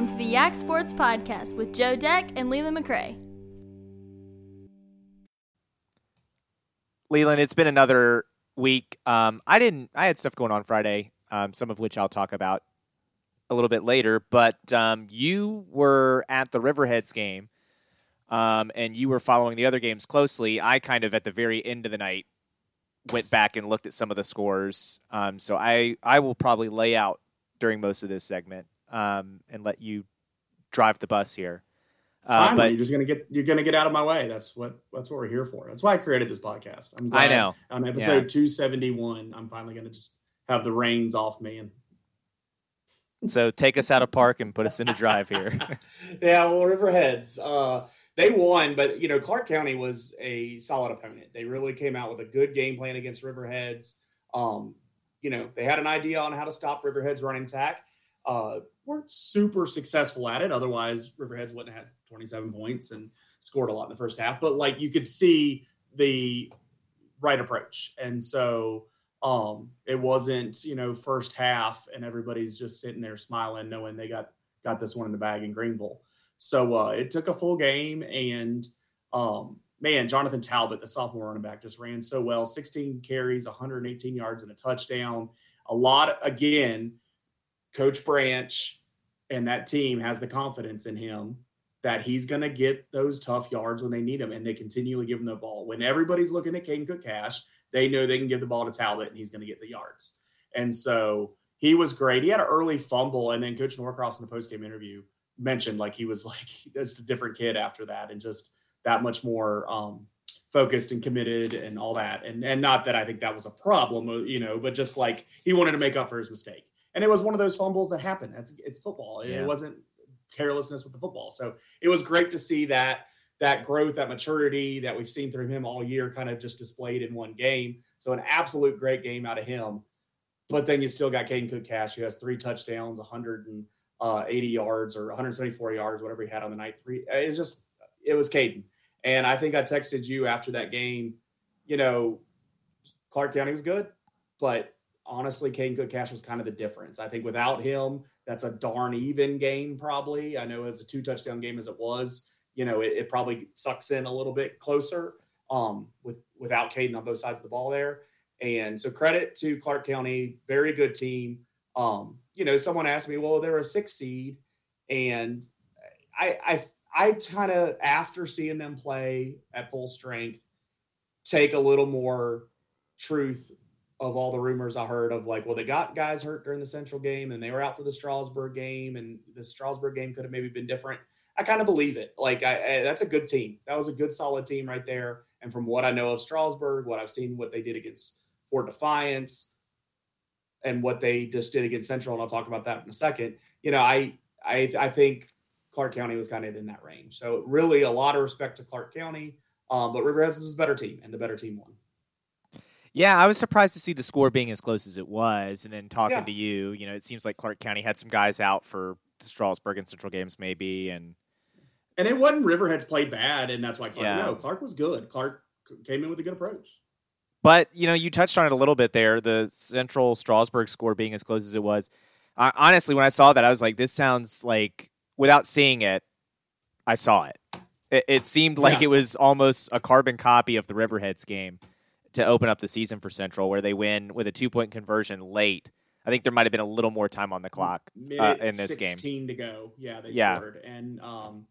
Welcome to the YAC Sports Podcast with Joe Deck and Leland McRae. Leland, it's been another week. Um, I didn't. I had stuff going on Friday, um, some of which I'll talk about a little bit later. But um, you were at the Riverheads game, um, and you were following the other games closely. I kind of at the very end of the night went back and looked at some of the scores. Um, so I I will probably lay out during most of this segment um, and let you drive the bus here. Uh, Fine, but you're just gonna get you're gonna get out of my way. That's what that's what we're here for. That's why I created this podcast. I'm glad I know on episode yeah. 271, I'm finally gonna just have the reins off me and so take us out of park and put us into drive here. yeah, well, Riverheads, uh, they won, but you know Clarke County was a solid opponent. They really came out with a good game plan against Riverheads. Um, you know, they had an idea on how to stop Riverheads running attack. Uh, weren't super successful at it. Otherwise, Riverheads wouldn't have had 27 points and scored a lot in the first half. But like you could see the right approach. And so um it wasn't, you know, first half and everybody's just sitting there smiling, knowing they got got this one in the bag in Greenville. So uh it took a full game and um man, Jonathan Talbot, the sophomore running back, just ran so well. 16 carries, 118 yards, and a touchdown. A lot again, Coach Branch and that team has the confidence in him that he's going to get those tough yards when they need him, and they continually give him the ball. When everybody's looking at Caden Cook Cash, they know they can give the ball to Talbot, and he's going to get the yards. And so he was great. He had an early fumble, and then Coach Norcross in the postgame interview mentioned like he was like just a different kid after that, and just that much more um, focused and committed and all that. And and not that I think that was a problem, you know, but just like he wanted to make up for his mistake and it was one of those fumbles that happened. It's it's football. Yeah. It wasn't carelessness with the football. So it was great to see that that growth, that maturity that we've seen through him all year, kind of just displayed in one game. So an absolute great game out of him. But then you still got Caden Cook Cash, who has three touchdowns, 180 uh, yards or 174 yards, whatever he had on the night. Three. It's just it was Caden. And I think I texted you after that game. You know, Clarke County was good, but honestly, Caden Cook Cash was kind of the difference. I think without him, that's a darn even game, probably. I know as a two touchdown game as it was, you know, it, it probably sucks in a little bit closer um, with without Caden on both sides of the ball there. And so credit to Clarke County, very good team. Um, you know, someone asked me, well, they're a six seed, and I I I kind of after seeing them play at full strength, take a little more truth of all the rumors I heard of like, well, they got guys hurt during the Central game and they were out for the Strasburg game, and the Strasburg game could have maybe been different. I kind of believe it. Like, I, I, that's a good team. That was a good, solid team right there. And from what I know of Strasburg, what I've seen, what they did against Fort Defiance, and what they just did against Central, and I'll talk about that in a second. You know, I I, I think Clarke County was kind of in that range. So really, a lot of respect to Clarke County. Um, but Riverheads was a better team, and the better team won. Yeah, I was surprised to see the score being as close as it was. And then talking yeah. to you, you know, it seems like Clarke County had some guys out for the Strasburg and Central games, maybe. And and it wasn't Riverheads played bad, and that's why Clarke. Yeah. No, Clarke was good. Clarke came in with a good approach. But you know, you touched on it a little bit there. The Central Strasburg score being as close as it was. I, honestly, when I saw that, I was like, "This sounds like." Without seeing it, I saw it. It, it seemed like yeah. it was almost a carbon copy of the Riverheads game to open up the season for Central, where they win with a two point conversion late. I think there might have been a little more time on the clock uh, in this 16 game. Sixteen to go. Yeah, they yeah. scored, and um,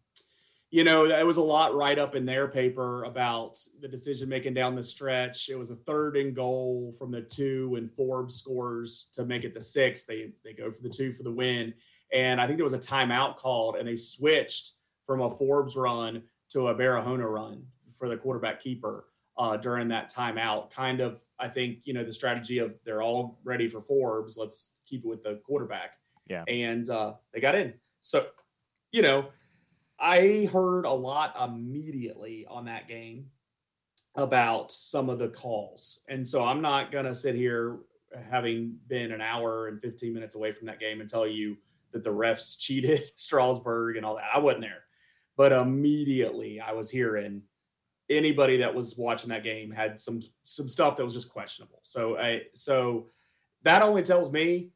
you know it was a lot right up in their paper about the decision making down the stretch. It was a third and goal from the two, and Forbes scores to make it the six. They they go for the two for the win, and I think there was a timeout called, and they switched from a Forbes run to a Barahona run for the quarterback keeper uh, during that timeout. Kind of, I think, you know, the strategy of they're all ready for Forbes. Let's keep it with the quarterback. Yeah. And uh, they got in. So, you know, I heard a lot immediately on that game about some of the calls. And so I'm not going to sit here having been an hour and 15 minutes away from that game and tell you that the refs cheated Strasburg and all that. I wasn't there. But immediately I was hearing anybody that was watching that game had some some stuff that was just questionable. So I so that only tells me,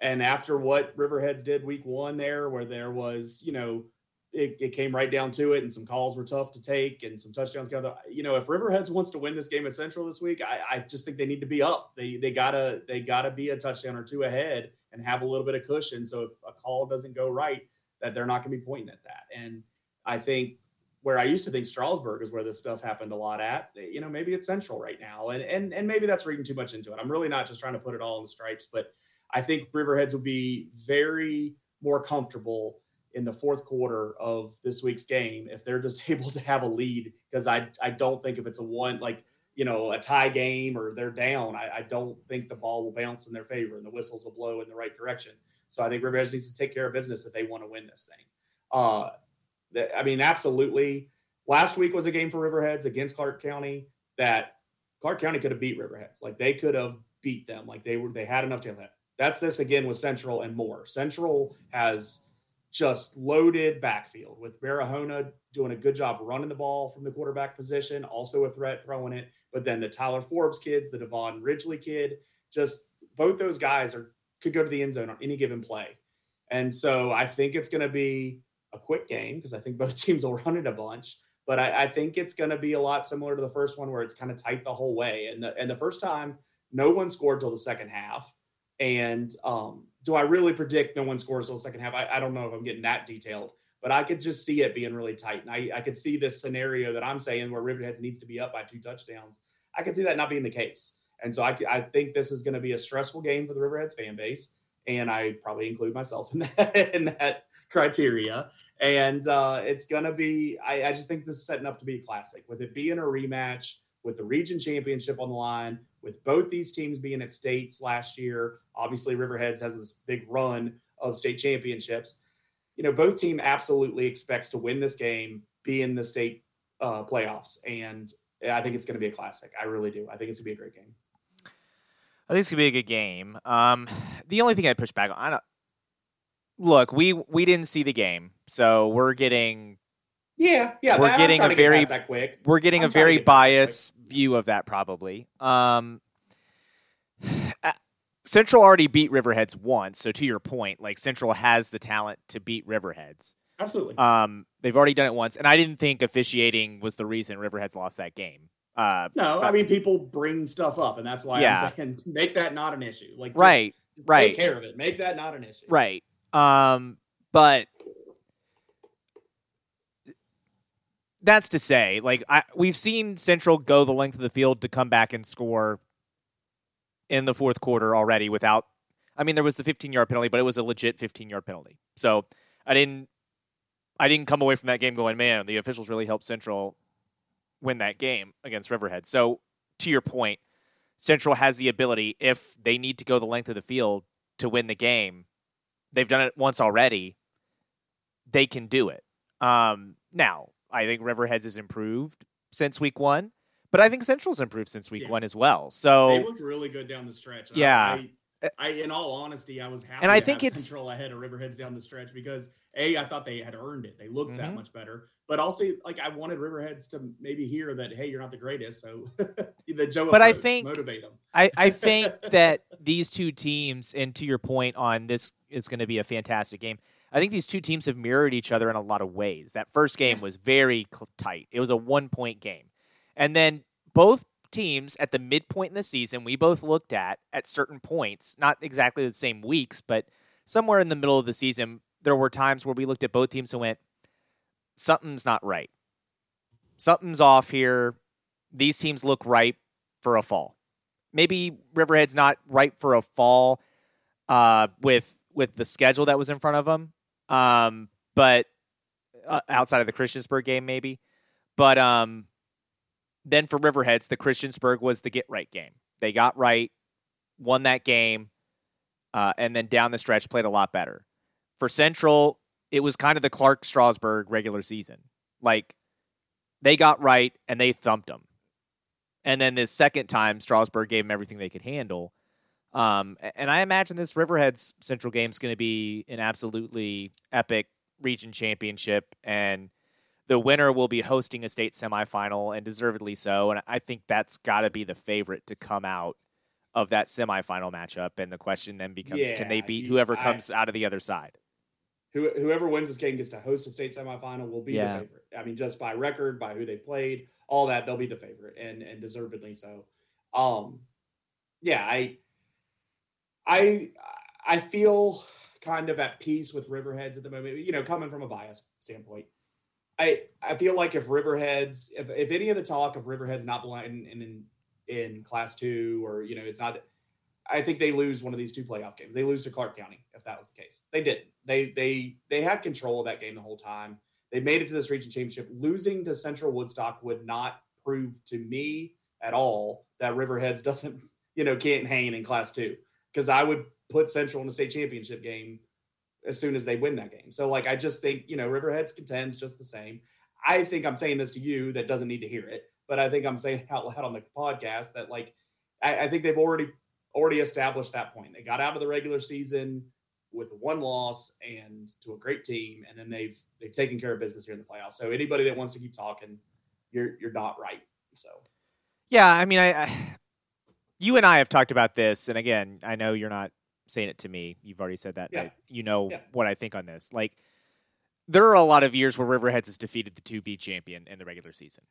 And after what Riverheads did week one there, where there was, you know, it, it, came right down to it, and some calls were tough to take, and some touchdowns got. You know, if Riverheads wants to win this game at Central this week, I, I, just think they need to be up. They they gotta they gotta be a touchdown or two ahead and have a little bit of cushion. So if a call doesn't go right, that they're not going to be pointing at that. And I think where I used to think Strasburg is where this stuff happened a lot at. You know, maybe it's Central right now, and and and maybe that's reading too much into it. I'm really not just trying to put it all in the stripes, but I think Riverheads will be very more comfortable in the fourth quarter of this week's game if they're just able to have a lead because I I don't think if it's a one like you know a tie game or they're down I, I, don't think the ball will bounce in their favor and the whistles will blow in the right direction so I think Riverheads needs to take care of business if they want to win this thing. Uh, I mean absolutely. Last week was a game for Riverheads against Clarke County that Clarke County could have beat Riverheads like they could have beat them like they were they had enough to that's this again with Central and more. Central has just loaded backfield with Barahona doing a good job running the ball from the quarterback position, also a threat throwing it. But then the Tyler Forbes kids, the Devon Ridgely kid, just both those guys are could go to the end zone on any given play. And so I think it's going to be a quick game because I think both teams will run it a bunch. But I, I think it's going to be a lot similar to the first one where it's kind of tight the whole way. And the, and the first time, no one scored till the second half. And um, do I really predict no one scores till the second half? I, I, don't know if I'm getting that detailed, but I could just see it being really tight. And I, I could see this scenario that I'm saying where Riverheads needs to be up by two touchdowns. I could see that not being the case. And so I, I think this is going to be a stressful game for the Riverheads fan base. And I probably include myself in that, in that criteria. And uh, it's going to be, I, I just think this is setting up to be a classic with it being a rematch with the region championship on the line with both these teams being at states last year. Obviously, Riverheads has this big run of state championships. You know, both team absolutely expects to win this game, be in the state uh, playoffs, and I think it's going to be a classic. I really do. I think it's going to be a great game. I think it's gonna be a good game. Um, the only thing I push back on, I don't, look, we we didn't see the game, so we're getting yeah, yeah. We're getting a very we're getting I'm a very biased view of that probably. Um, Central already beat Riverheads once, so to your point, like Central has the talent to beat Riverheads. Absolutely. Um, they've already done it once, and I didn't think officiating was the reason Riverheads lost that game. Uh, no, I mean people bring stuff up, and that's why yeah. I'm saying make that not an issue. Like right, right, take care of it. Make that not an issue. Right. Um, but that's to say, like I, we've seen Central go the length of the field to come back and score in the fourth quarter already without. I mean, there was the 15 yard penalty, but it was a legit 15 yard penalty. So I didn't, I didn't come away from that game going, man, the officials really helped Central win that game against Riverhead. So to your point, Central has the ability, if they need to go the length of the field to win the game, they've done it once already. They can do it. Um, now, I think Riverheads has improved since week one, but I think Central's improved since week yeah. one as well. So they looked really good down the stretch. Yeah. I, I, in all honesty, I was happy. And I think it's Central ahead of Riverheads down the stretch because a I thought they had earned it. They looked mm-hmm. that much better. But also, like I wanted Riverheads to maybe hear that hey, you're not the greatest. So the Joe. But I think motivate them. I I think that these two teams, and to your point on this, is going to be a fantastic game. I think these two teams have mirrored each other in a lot of ways. That first game was very tight. It was a one point game. And then both teams at the midpoint in the season, we both looked at at certain points, not exactly the same weeks, but somewhere in the middle of the season, there were times where we looked at both teams and went, something's not right. Something's off here. These teams look ripe for a fall. Maybe Riverhead's not ripe for a fall uh, with with the schedule that was in front of them, um, but uh, outside of the Christiansburg game, maybe. But um, then for Riverheads, the Christiansburg was the get right game. They got right, won that game, uh, and then down the stretch played a lot better. For Central, it was kind of the Clarke Strasburg regular season. Like they got right and they thumped them. And then this second time, Strasburg gave them everything they could handle. Um, and I imagine this Riverheads Central game is going to be an absolutely epic region championship, and the winner will be hosting a state semifinal, and deservedly so. And I think that's got to be the favorite to come out of that semifinal matchup, and the question then becomes: Can they beat whoever I- comes out of the other side? Who, whoever wins this game gets to host a state semifinal will be Yeah. the favorite. I mean, just by record, by who they played, all that, they'll be the favorite, and and deservedly so. Um, yeah, I, I, I feel kind of at peace with Riverheads at the moment. You know, coming from a biased standpoint, I I feel like if Riverheads, if if any of the talk of Riverheads not belonging in in, in Class Two, or you know, it's not. I think they lose one of these two playoff games. They lose to Clarke County if that was the case. They didn't. They they they had control of that game the whole time. They made it to this region championship. Losing to Central Woodstock would not prove to me at all that Riverheads doesn't, you know, can't hang in class two. Because I would put Central in the state championship game as soon as they win that game. So like I just think, you know, Riverheads contends just the same. I think I'm saying this to you that doesn't need to hear it, but I think I'm saying out loud on the podcast that like I, I think they've already already established that point. They got out of the regular season with one loss and to a great team, and then they've they've taken care of business here in the playoffs. So anybody that wants to keep talking, you're you're not right. So Yeah, I mean, I, I, you and I have talked about this, and again, I know you're not saying it to me. You've already said that. Yeah. You know Yeah. what I think on this. Like, there are a lot of years where Riverheads has defeated the two B champion in the regular season.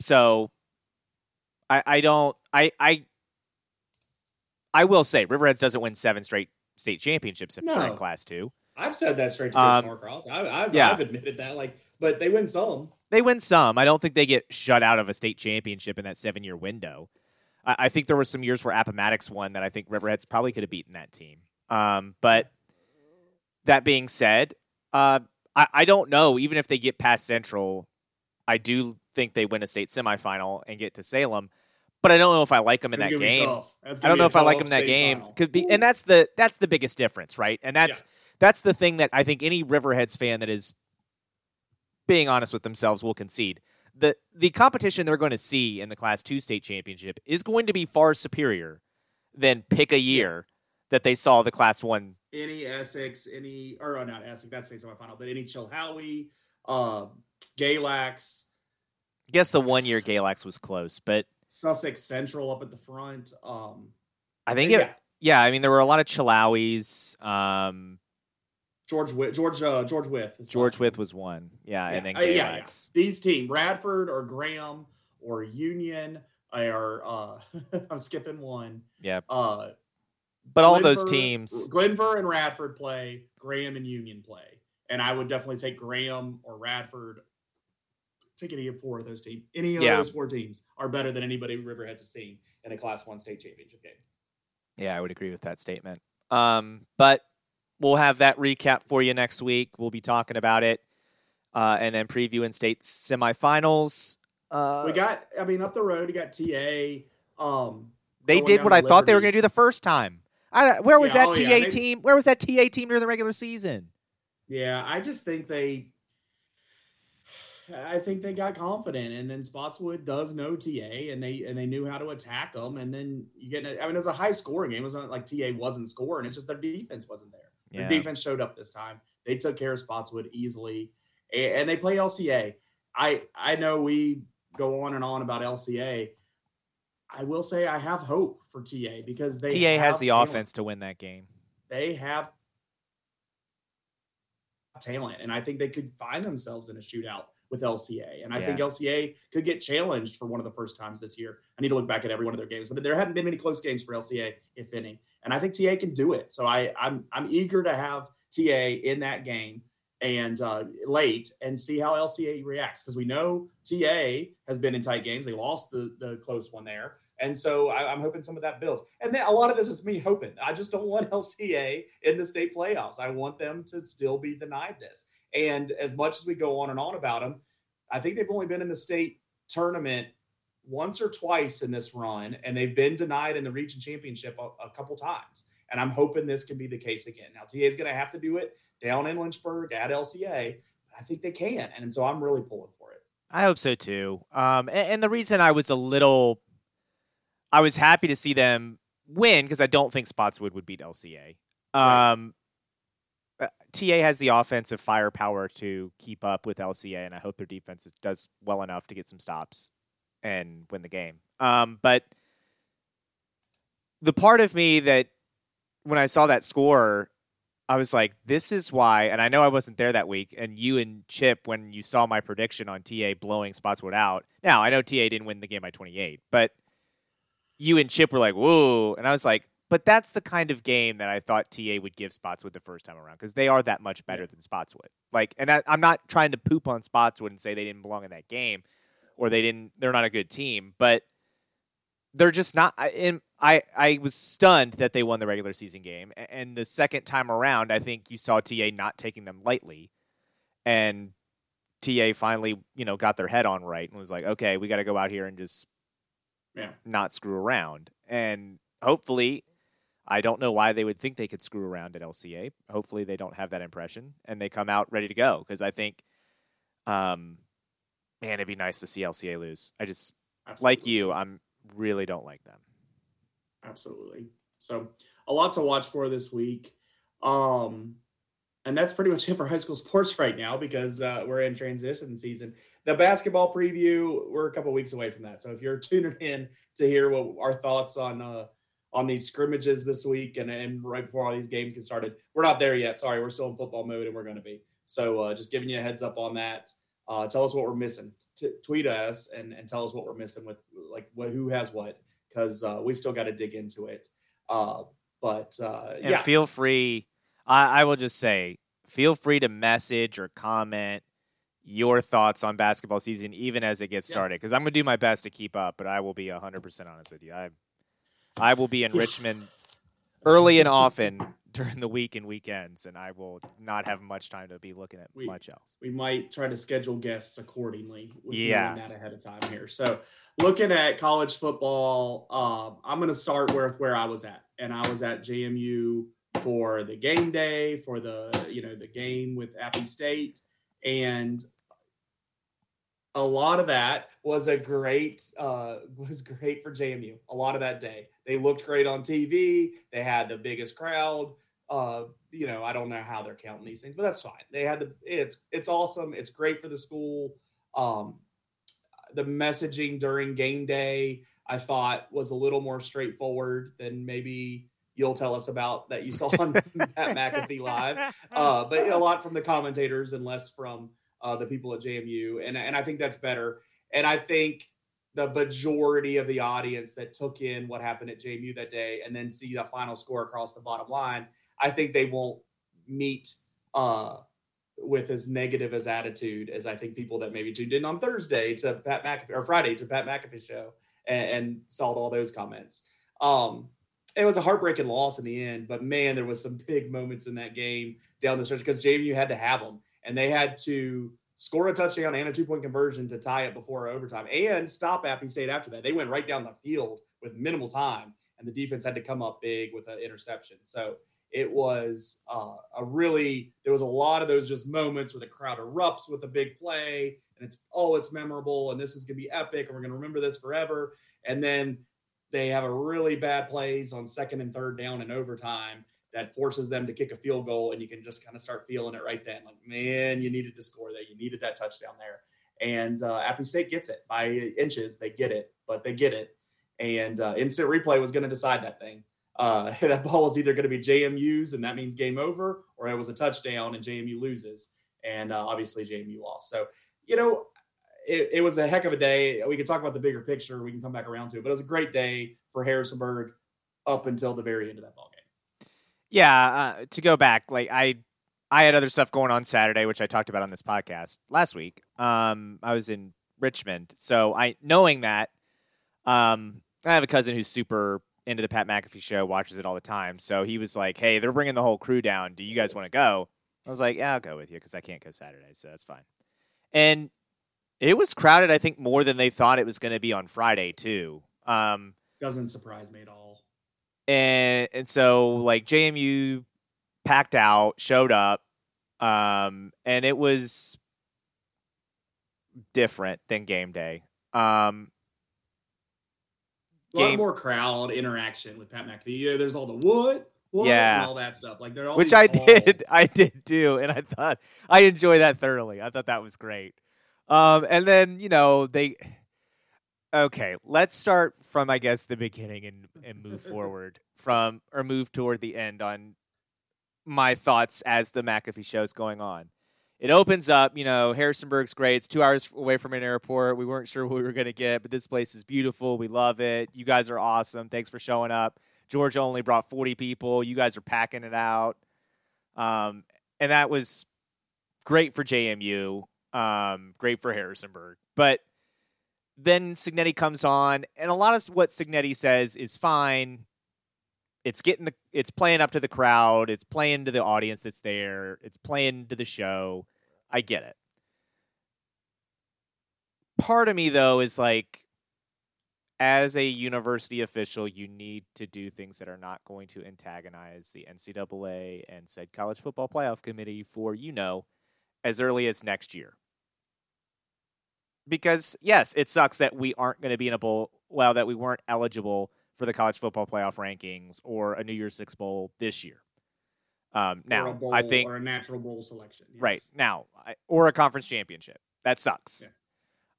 So, I, I don't, I, I, I will say Riverheads doesn't win seven straight state championships if they're in Class Two. I've said that straight to Um, Coach Norcross. I've, yeah. I've admitted that. Like, but they win some. They win some. I don't think they get shut out of a state championship in that seven year window. I, I think there were some years where Appomattox won that I think Riverheads probably could have beaten that team. Um, but that being said, uh, I, I don't know. Even if they get past Central, I do think they win a state semifinal and get to Salem. But I don't know if I like them in It's that game. I don't know if I like them in that game. final. Could be, and that's the that's the biggest difference, right? And that's that's the thing that I think any Riverheads fan that is being honest with themselves will concede. The the competition they're going to see in the Class Two state championship is going to be far superior than pick a year that they saw the Class One. any Essex, any or oh, not Essex, that's state semifinal, but any Chilhowie, uh, Galax, I guess the one year Galax was close, but Sussex Central up at the front. Um, I think yeah, it. Yeah, I mean there were a lot of Chilhowies. Um, George Wythe George uh, George Wythe George Wythe was one. Yeah, Yeah, and then uh, yeah, yeah. These team Bradford or Graham or Union or uh, I'm skipping one. Yeah, Uh, but all those teams. Glenvar and Radford play, Graham and Union play, and I would definitely take Graham or Radford. Take any of four of those teams. Any of Yeah. those four teams are better than anybody Riverheads has seen in a Class One state championship game. Yeah, I would agree with that statement. Um, but we'll have that recap for you next week. We'll be talking about it, uh, and then previewing state semifinals. Uh, we got, I mean, up the road, you got TA. Um, they did what I thought they were going to do the first time. I, where was Yeah, that oh, TA yeah, they- team? Where was that TA team during the regular season? Yeah, I just think they. I think they got confident, and then Spotswood does know TA, and they and they knew how to attack them, and then you get. I mean, it was a high scoring game. It wasn't like TA wasn't scoring. It's just their defense wasn't there. Yeah. Defense showed up this time. They took care of Spotswood easily, and they play LCA. I I know we go on and on about LCA. I will say I have hope for TA because they TA has the talent offense to win that game. they have talent, and I think they could find themselves in a shootout with LCA. And I think LCA could get challenged for one of the first times this year. I need to look back at every one of their games, but there hadn't been many close games for LCA, if any. And I think TA can do it. So I, I'm I'm eager to have TA in that game and uh, late and see how LCA reacts because we know TA has been in tight games. They lost the the close one there. And so I, I'm hoping some of that builds. And then a lot of this is me hoping. I just don't want LCA in the state playoffs. I want them to still be denied this. And as much as we go on and on about them, I think they've only been in the state tournament once or twice in this run, and they've been denied in the region championship a, a couple times. And I'm hoping this can be the case again. Now, TA is going to have to do it down in Lynchburg at LCA. I think they can. And so I'm really pulling for it. I hope so too. Um, and, and the reason I was a little, I was happy to see them win because I don't think Spotswood would beat LCA. Right. Uh, TA has the offensive firepower to keep up with LCA, and I hope their defense does well enough to get some stops and win the game. Um, but the part of me that when I saw that score, I was like, this is why. And I know I wasn't there that week. And you and Chip, when you saw my prediction on TA blowing Spotswood out, now I know TA didn't win the game by 28, but you and Chip were like, whoa. And I was like, but that's the kind of game that I thought TA would give Spotswood the first time around because they are that much better than Spotswood. Like, and I, I'm not trying to poop on Spotswood and say they didn't belong in that game or they didn't, they're not a good team, but they're just not. I, I I was stunned that they won the regular season game, and the second time around, I think you saw TA not taking them lightly, and TA finally you know got their head on right and was like, okay, we got to go out here and just yeah. not screw around, and hopefully. I don't know why they would think they could screw around at LCA. Hopefully, they don't have that impression and they come out ready to go. Because I think, um, man, it'd be nice to see LCA lose. I just Absolutely. like you. I'm really don't like them. Absolutely. So a lot to watch for this week. Um, and that's pretty much it for high school sports right now because uh, we're in transition season. The basketball preview, we're a couple weeks away from that. So if you're tuning in to hear what our thoughts on uh, on these scrimmages this week and, and right before all these games get started, we're not there yet. Sorry, we're still in football mode and we're going to be. So uh, just giving you a heads up on that. Uh, tell us what we're missing. T- tweet us and, and tell us what we're missing with like what, who has what because uh, we still got to dig into it. Uh, but uh, yeah, feel free. I, I will just say, feel free to message or comment your thoughts on basketball season, even as it gets started. Because I'm going to do my best to keep up, but I will be 100 percent honest with you. I, I will be in Richmond early and often during the week and weekends, and I will not have much time to be looking at We- much else. we might try to schedule guests accordingly with Yeah. that ahead of time here. So looking at college football, um, I'm going to start with where I was at, and I was at JMU for the game day for the you know the game with Appy State, and a lot of that was a great uh, was great for JMU. A lot of that day, they looked great on TV. They had the biggest crowd. Uh, you know, I don't know how they're counting these things, but that's fine. They had the it's it's awesome. It's great for the school. Um, the messaging during game day, I thought, was a little more straightforward than maybe you'll tell us about that you saw on Pat McAfee live uh, but a lot from the commentators and less from uh, the people at JMU, and and I think that's better. And I think the majority of the audience that took in what happened at JMU that day and then see the final score across the bottom line, I think they won't meet uh, with as negative as attitude as I think people that maybe tuned in on Thursday to Pat McAfee or Friday to Pat McAfee show and, and saw all those comments. Um, it was a heartbreaking loss in the end, but man, there was some big moments in that game down the stretch because JMU had to have them, and they had to score a touchdown and a two point conversion to tie it before overtime and stop Appy State after that. They went right down the field with minimal time, and the defense had to come up big with an interception. So it was uh, a really there was a lot of those just moments where the crowd erupts with a big play, and it's oh it's memorable, and this is gonna be epic, and we're gonna remember this forever. And then they have a really bad plays on second and third down and overtime that forces them to kick a field goal and you can just kind of start feeling it right then like man you needed to score there you needed that touchdown there. And uh, appy state gets it by inches. They get it but they get it. And uh, instant replay was going to decide that thing. Uh, that ball was either going to be jmu's and that means game over or it was a touchdown and jmu loses. And uh, obviously jmu lost. So you know it, it was a heck of a day. We could talk about the bigger picture. We can come back around to it, but it was a great day for Harrisonburg up until the very end of that ball game. Yeah, uh, to go back, like I, I had other stuff going on Saturday, which I talked about on this podcast last week. Um, I was in Richmond, so I knowing that, um, I have a cousin who's super into the Pat McAfee show, watches it all the time. So he was like, "Hey, they're bringing the whole crew down. Do you guys want to go?" I was like, "Yeah, I'll go with you because I can't go Saturday, so that's fine." And it was crowded. I think more than they thought it was going to be on Friday too. Um, Doesn't surprise me at all. And and so like JMU packed out, showed up, um, and it was different than game day. Um, A lot Game- more crowd interaction with Pat McAfee. Yeah, there's all the wood, what, Yeah. all that stuff. Like they're all which I did, I did do, and I thought I enjoyed that thoroughly. I thought that was great. Um, and then you know they, Okay, let's start from I guess the beginning and and move forward from or move toward the end on my thoughts as the McAfee show is going on. It opens up, you know, Harrisonburg's great. It's two hours away from an airport. We weren't sure what we were going to get, but this place is beautiful. We love it. You guys are awesome. Thanks for showing up. Georgia only brought 40 people. You guys are packing it out. Um, and that was great for JMU, um, great for Harrisonburg. But then Cignetti comes on, and a lot of what Cignetti says is fine. It's getting the, it's playing up to the crowd. It's playing to the audience that's there. It's playing to the show. I get it. Part of me though is like, as a university official, you need to do things that are not going to antagonize the NCAA and said college football playoff committee for, you know, as early as next year. Because, yes, it sucks that we aren't going to be in a bowl, well, that we weren't eligible for the college football playoff rankings or a New Year's Six Bowl this year. Um, now, bowl, I think. Or a natural bowl selection. Yes. Right. Now, or a conference championship. That sucks.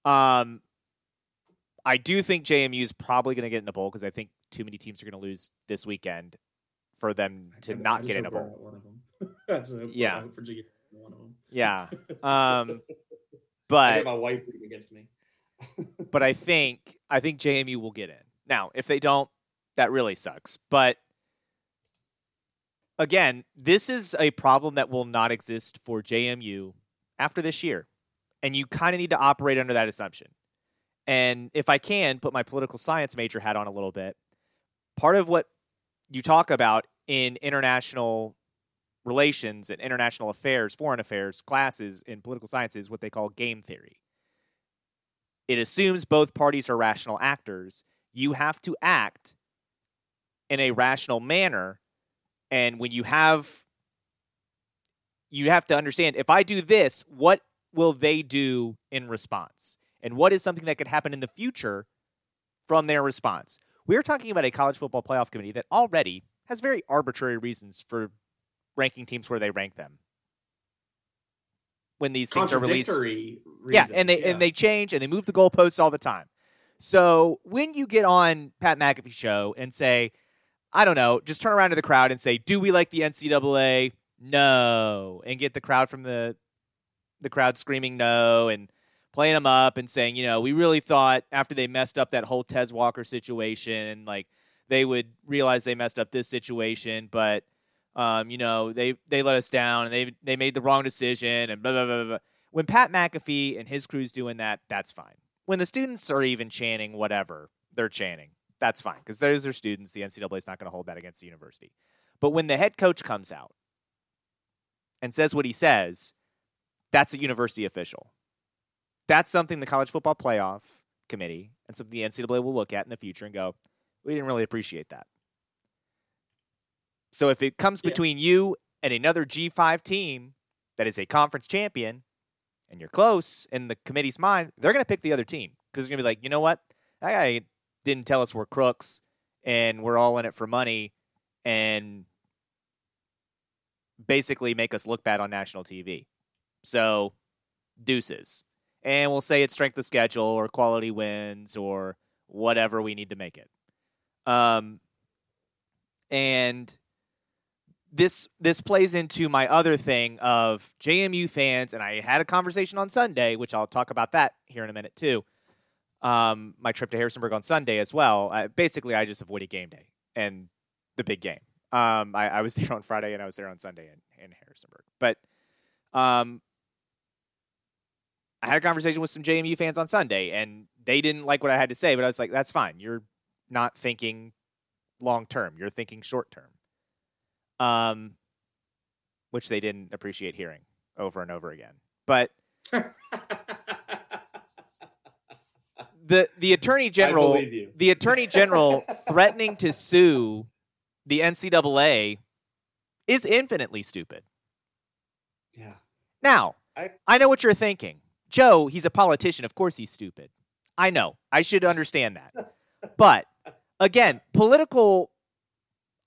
Yeah. Um, I do think JMU is probably going to get in a bowl because I think too many teams are going to lose this weekend for them to not get in a bowl. One of them. yeah. Virginia, one of them. Yeah. Um, but my wife against me. but I think I think JMU will get in. Now, if they don't, that really sucks. But again, this is a problem that will not exist for JMU after this year. And you kind of need to operate under that assumption. And if I can put my political science major hat on a little bit, part of what you talk about in international relations and international affairs, foreign affairs classes in political science is what they call game theory. It assumes both parties are rational actors. You have to act in a rational manner. And when you have, you have to understand if I do this, what will they do in response? and what is something that could happen in the future from their response. We're talking about a college football playoff committee that already has very arbitrary reasons for ranking teams where they rank them. When these things are released, reasons, yeah, and they yeah. and they change and they move the goalposts all the time. So when you get on Pat McAfee show and say, I don't know, just turn around to the crowd and say, "Do we like the NCAA?" No, and get the crowd from the the crowd screaming no and playing them up and saying, you know, we really thought after they messed up that whole Tez Walker situation, like they would realize they messed up this situation, but um, you know, they they let us down and they they made the wrong decision and blah blah blah blah. When Pat McAfee and his crew's doing that, that's fine. When the students are even chanting whatever they're chanting, that's fine because those are students. The NCAA is not going to hold that against the university. But when the head coach comes out and says what he says, that's a university official that's something the college football playoff committee and something the NCAA will look at in the future and go, we didn't really appreciate that. So if it comes Yeah. between you and another G5 team that is a conference champion and you're close in the committee's mind, they're going to pick the other team because they're going to be like, you know what? That guy didn't tell us we're crooks and we're all in it for money and basically make us look bad on national TV. So deuces and we'll say it's strength of schedule or quality wins or whatever we need to make it. Um, and this this plays into my other thing of JMU fans, and I had a conversation on Sunday, which I'll talk about that here in a minute too. Um, my trip to Harrisonburg on Sunday as well. I, basically, I just avoided game day and the big game. Um, I, I was there on Friday and I was there on Sunday in, in Harrisonburg, but um, I had a conversation with some JMU fans on Sunday, and they didn't like what I had to say, but I was like, that's fine. You're not thinking long term, you're thinking short term. Um, which they didn't appreciate hearing over and over again. But the the attorney general the attorney general threatening to sue the NCAA is infinitely stupid. yeah. Now, I- I know what you're thinking. Joe, he's a politician. Of course he's stupid. I know. I should understand that. But again, political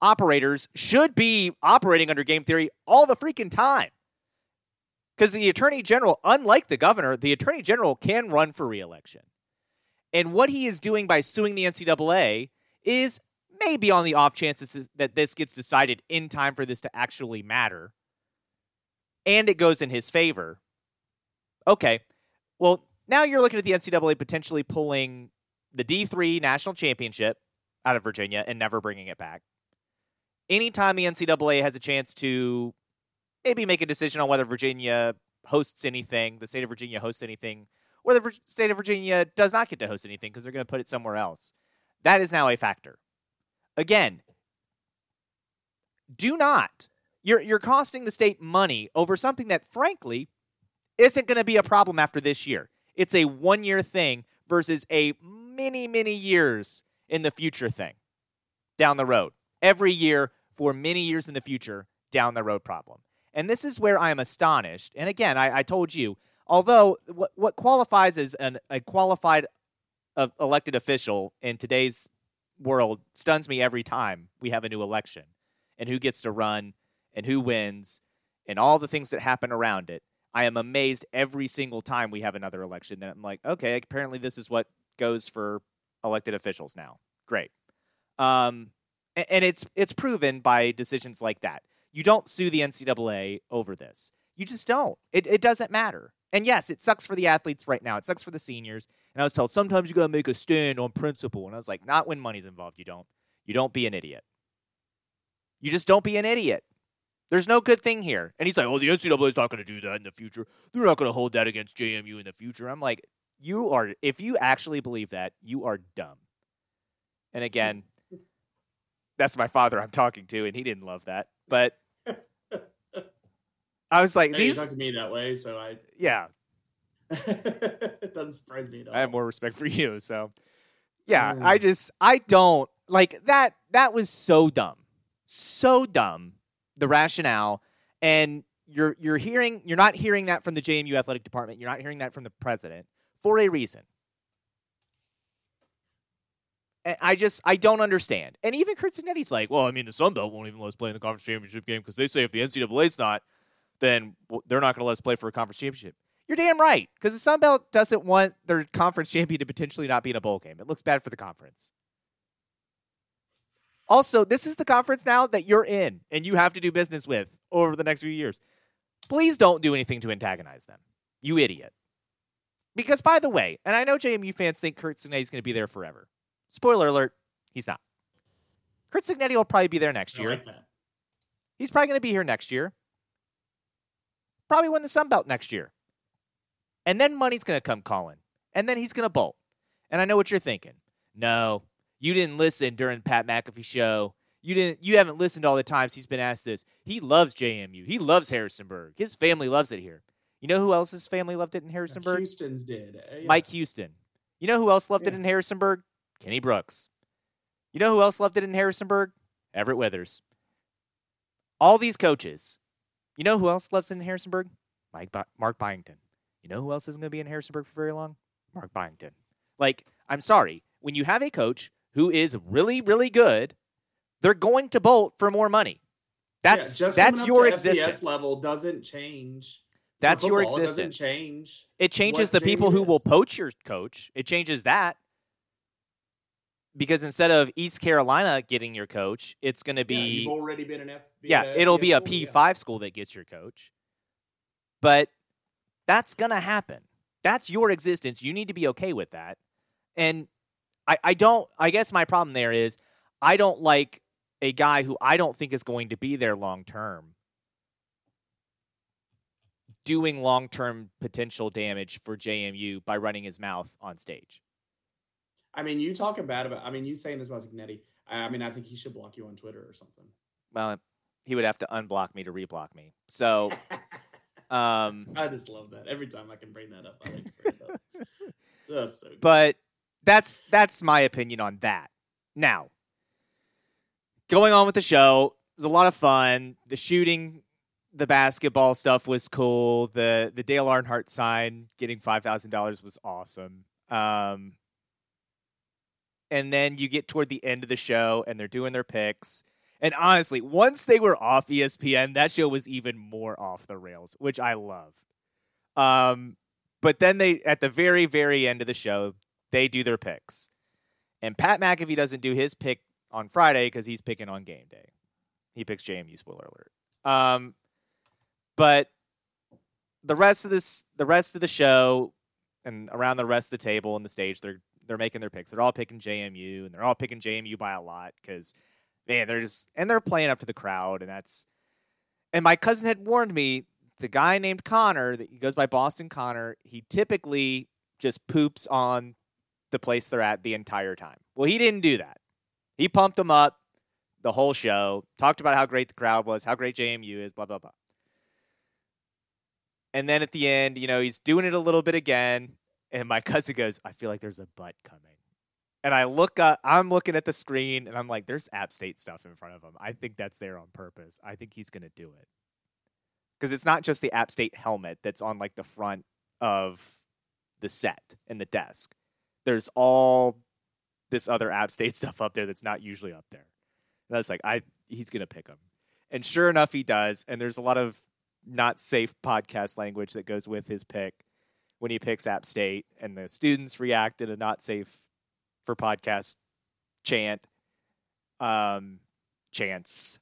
operators should be operating under game theory all the freaking time. Because the attorney general, unlike the governor, the attorney general can run for reelection. And what he is doing by suing the NCAA is maybe on the off chances that this gets decided in time for this to actually matter and it goes in his favor. Okay. Well, now you're looking at the NCAA potentially pulling the D3 national championship out of Virginia and never bringing it back. Anytime the NCAA has a chance to maybe make a decision on whether Virginia hosts anything, the state of Virginia hosts anything, or the state of Virginia does not get to host anything because they're going to put it somewhere else. That is now a factor. Again, do not. You're you're costing the state money over something that frankly isn't going to be a problem after this year. It's a one year thing versus a many, many years in the future thing down the road. Every year for many years in the future down the road problem. And this is where I am astonished. And again, I, I told you, although what, what qualifies as an, a qualified uh, elected official in today's world stuns me every time we have a new election and who gets to run and who wins and all the things that happen around it. I am amazed every single time we have another election that I'm like, okay, apparently this is what goes for elected officials now. Great. Um, and it's it's proven by decisions like that. You don't sue the NCAA over this. You just don't. It it doesn't matter. And yes, it sucks for the athletes right now. It sucks for the seniors. And I was told sometimes you gotta make a stand on principle. And I was like, not when money's involved. You don't. You don't be an idiot. You just don't be an idiot. There's no good thing here. And he's like, oh, the NCAA is not to do that in the future. They're not to hold that against JMU in the future. I'm like, you are, if you actually believe that, you are dumb. And again, that's my father I'm talking to, and he didn't love that. But I was like, hey, these. Talk to me that way, so I. Yeah. it doesn't surprise me at all. I have more respect for you. So, yeah, mm. I just, I don't like that. That was so dumb. So dumb the rationale and you're you're hearing you're not hearing that from the JMU athletic department, you're not hearing that from the president for a reason. And I just I don't understand. And even Curt Cignetti's like, well, I mean, the Sun Belt won't even let us play in the conference championship game because they say if the NCAA's not, then they're not going to let us play for a conference championship. You're damn right because the Sun Belt doesn't want their conference champion to potentially not be in a bowl game. It looks bad for the conference. Also, this is the conference now that you're in and you have to do business with over the next few years. Please don't do anything to antagonize them. You idiot. Because, by the way, and I know JMU fans think Curt Cignetti is going to be there forever. Spoiler alert, he's not. Curt Cignetti will probably be there next year. Like he's probably going to be here next year. Probably win the Sun Belt next year. And then money's going to come calling. And then he's going to bolt. And I know what you're thinking. No, you didn't listen during Pat McAfee show. You didn't. You haven't listened all the times he's been asked this. He loves JMU. He loves Harrisonburg. His family loves it here. You know who else's family loved it in Harrisonburg? Houston's did. Uh, yeah. Mike Houston. You know who else loved yeah. it in Harrisonburg? Kenny Brooks. You know who else loved it in Harrisonburg? Everett Withers. All these coaches. You know who else loves it in Harrisonburg? Mike Mark Byington. You know who else isn't going to be in Harrisonburg for very long? Mark Byington. Like, I'm sorry. When you have a coach who is really, really good, they're going to bolt for more money. That's yeah, that's your existence. FBS level doesn't change. That's football, your existence. It change. It changes the people who will poach your coach. It changes that because instead of East Carolina getting your coach, it's going to be. Yeah, you've already been an F. Yeah, it'll be a P five school that gets your coach. But that's going to happen. That's your existence. You need to be okay with that. And I, I don't I guess my problem there is I don't like a guy who I don't think is going to be there long term doing long term potential damage for JMU by running his mouth on stage. I mean, you talking bad about I mean, you saying this about Cignetti. I mean, I think he should block you on Twitter or something. Well, he would have to unblock me to reblock me. So um I just love that. Every time I can bring that up, I like to bring it up. That's so good. But that's that's my opinion on that. Now, going on with the show, it was a lot of fun. The shooting, the basketball stuff was cool. The the Dale Earnhardt sign getting five thousand dollars was awesome. Um, and then you get toward the end of the show, and they're doing their picks. And honestly, once they were off ESPN, that show was even more off the rails, which I love. Um, but then they, at the very, very end of the show, they do their picks. And Pat McAfee doesn't do his pick on Friday because he's picking on game day. He picks JMU. Spoiler alert. Um, but the rest of this, the rest of the show, and around the rest of the table and the stage, they're they're making their picks. They're all picking JMU, and they're all picking JMU by a lot because man, they're just and they're playing up to the crowd, and that's. And my cousin had warned me the guy named Connor that he goes by Boston Connor. He typically just poops on the place they're at the entire time. Well, he didn't do that. He pumped them up the whole show, talked about how great the crowd was, how great JMU is, blah blah blah. And then at the end, you know, he's doing it a little bit again, and my cousin goes, "I feel like there's a butt coming." And I look up, I'm looking at the screen, and I'm like, "There's App State stuff in front of him. I think that's there on purpose. I think he's gonna do it." Because it's not just the App State helmet that's on like the front of the set and the desk. There's all this other App State stuff up there that's not usually up there. And I was like, I he's gonna pick him. And sure enough, he does. And there's a lot of not safe podcast language that goes with his pick when he picks App State, and the students react in a not safe for podcast chant, um, chants,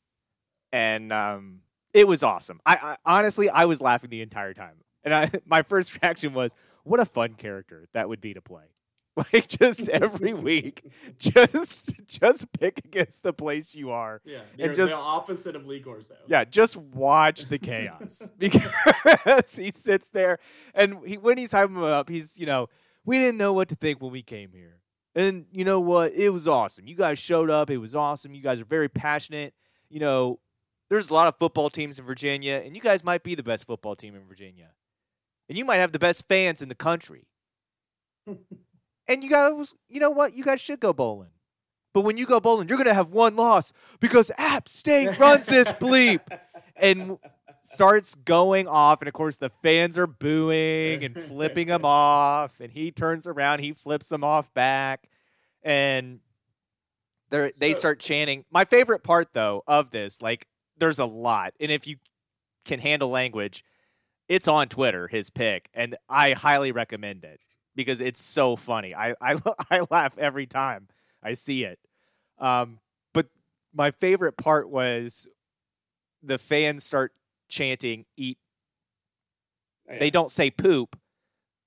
and um, it was awesome. I, I honestly, I was laughing the entire time, and I, my first reaction was, "What a fun character that would be to play." Like just every week, just just pick against the place you are. Yeah, And just- the opposite of Lee Corso. Yeah, just watch the chaos because he sits there and he when he's hyping him up, he's you know we didn't know what to think when we came here, and you know what, it was awesome. You guys showed up, it was awesome. You guys are very passionate. You know, there's a lot of football teams in Virginia, and you guys might be the best football team in Virginia, and you might have the best fans in the country. and you guys, you know what, you guys should go bowling. But when you go bowling, you're gonna have one loss because App State runs this bleep and starts going off. And of course, the fans are booing and flipping him off. And he turns around, he flips them off back, and they they So- start chanting. My favorite part, though, of this, like, there's a lot, and if you can handle language, it's on Twitter. His pick, and I highly recommend it because it's so funny. I I, I laugh every time I see it. Um, but my favorite part was the fans start chanting "eat." Yeah. They don't say poop,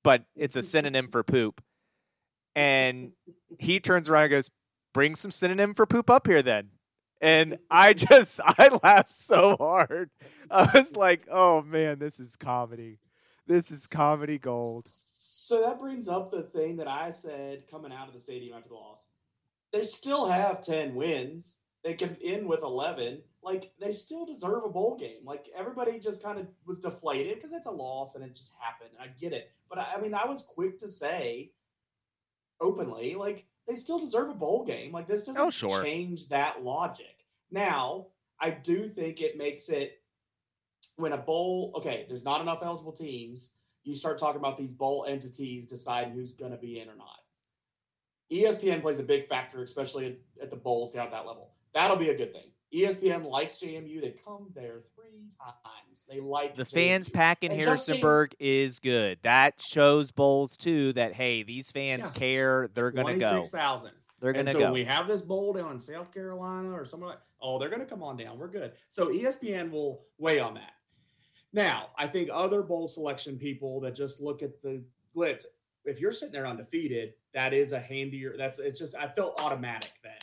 but it's a synonym for poop. And he turns around and goes, "Bring some synonym for poop up here, then." And I just I laughed so hard. I was like, "Oh man, this is comedy. This is comedy gold." So that brings up the thing that I said coming out of the stadium after the loss. They still have 10 wins. They can end with 11. Like, they still deserve a bowl game. Like, everybody just kind of was deflated because it's a loss and it just happened. I get it. But I, I mean, I was quick to say openly, like, they still deserve a bowl game. Like, this doesn't Oh, sure. change that logic. Now, I do think it makes it when a bowl, okay, there's not enough eligible teams you start talking about these bowl entities deciding who's going to be in or not. ESPN plays a big factor, especially at, at the bowls down at that level. That'll be a good thing. ESPN likes JMU. They come there three times. They like The fans pack in And Justin- Harrisonburg is good. That shows bowls too that hey, these fans Yeah. care. They're gonna go. 26,000. They're and gonna so go. we have this bowl down in South Carolina or somewhere like, oh, they're going to come on down. We're good. So ESPN will weigh on that. Now, I think other bowl selection people that just look at the glitz, if you're sitting there undefeated, that is a handier. That's it's just I felt automatic then.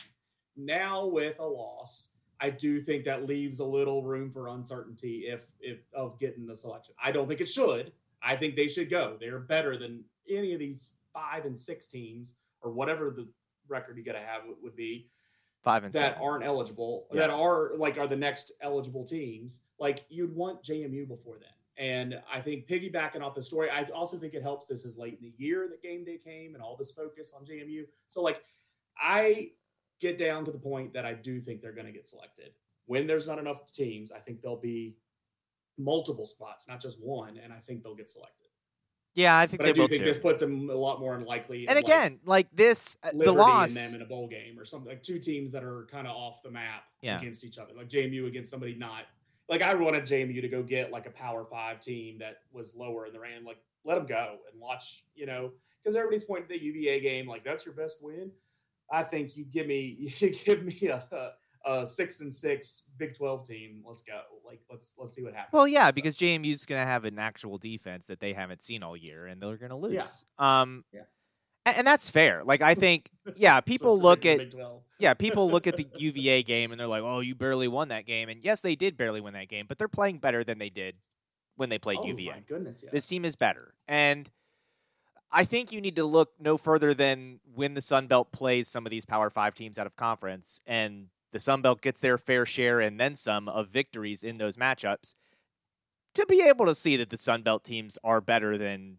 Now with a loss, I do think that leaves a little room for uncertainty if if of getting the selection. I don't think it should. I think they should go. They're better than any of these five and six teams or whatever the record you got to have would- would be Five and that seven. aren't eligible Yeah. that are like are the next eligible teams like you'd want jmu before then and i think piggybacking off the story i also think it helps this is late in the year that game day came and all this focus on jmu so like i get down to the point that i do think they're going to get selected when there's not enough teams i think there'll be multiple spots not just one and i think they'll get selected yeah, I think but they i do will think too. this puts them a lot more unlikely and of, like, again, like, this, uh, the loss. and them in a bowl game or something like two teams that are kind of off the map Yeah. against each other, like JMU against somebody not like I wanted JMU to go get like a Power Five team that was lower in the rank, like let them go and watch. You know, because everybody's pointing to the UVA game like that's your best win. I think you give me you give me a, a, a six and six Big Twelve team. Let's go. Like let's let's see what happens. Well, yeah, So, because JMU's going to have an actual defense that they haven't seen all year, and they're going to lose. Yeah. Um, Yeah. and that's fair. Like I think, yeah, people look at yeah, people look at the UVA game and they're like, "Oh, you barely won that game." And yes, they did barely win that game, but they're playing better than they did when they played oh, UVA. My goodness, yes. This team is better. And I think you need to look no further than when the Sun Belt plays some of these Power 5 teams out of conference and the Sun Belt gets their fair share and then some of victories in those matchups to be able to see that the Sun Belt teams are better than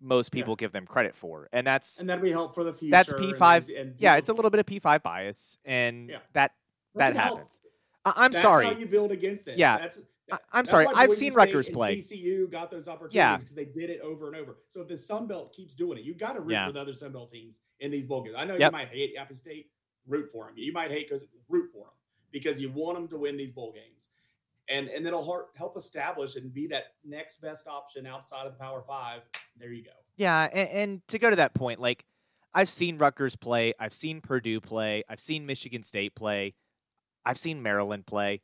most people give them credit for. And that's and that'll be help for the future. That's P5. then- and yeah, it's a little bit of P5 bias and Yeah. that that that help. happens. I- I'm That's sorry. How you build against it. Yeah. That's, I- I'm that's sorry. I've seen State Rutgers play. TCU got those opportunities Yeah. because they did it over and over. So if the Sun Belt keeps doing it, you've got to root Yeah. for the other Sun Belt teams in these bowl games. I know Yep. you might hate Appy State, root for them. You might hate because root for them because you want them to win these bowl games, and and help help establish and be that next best option outside of the Power Five. There you go. Yeah, and, and to go to that point, like I've seen Rutgers play, I've seen Purdue play, I've seen Michigan State play, I've seen Maryland play.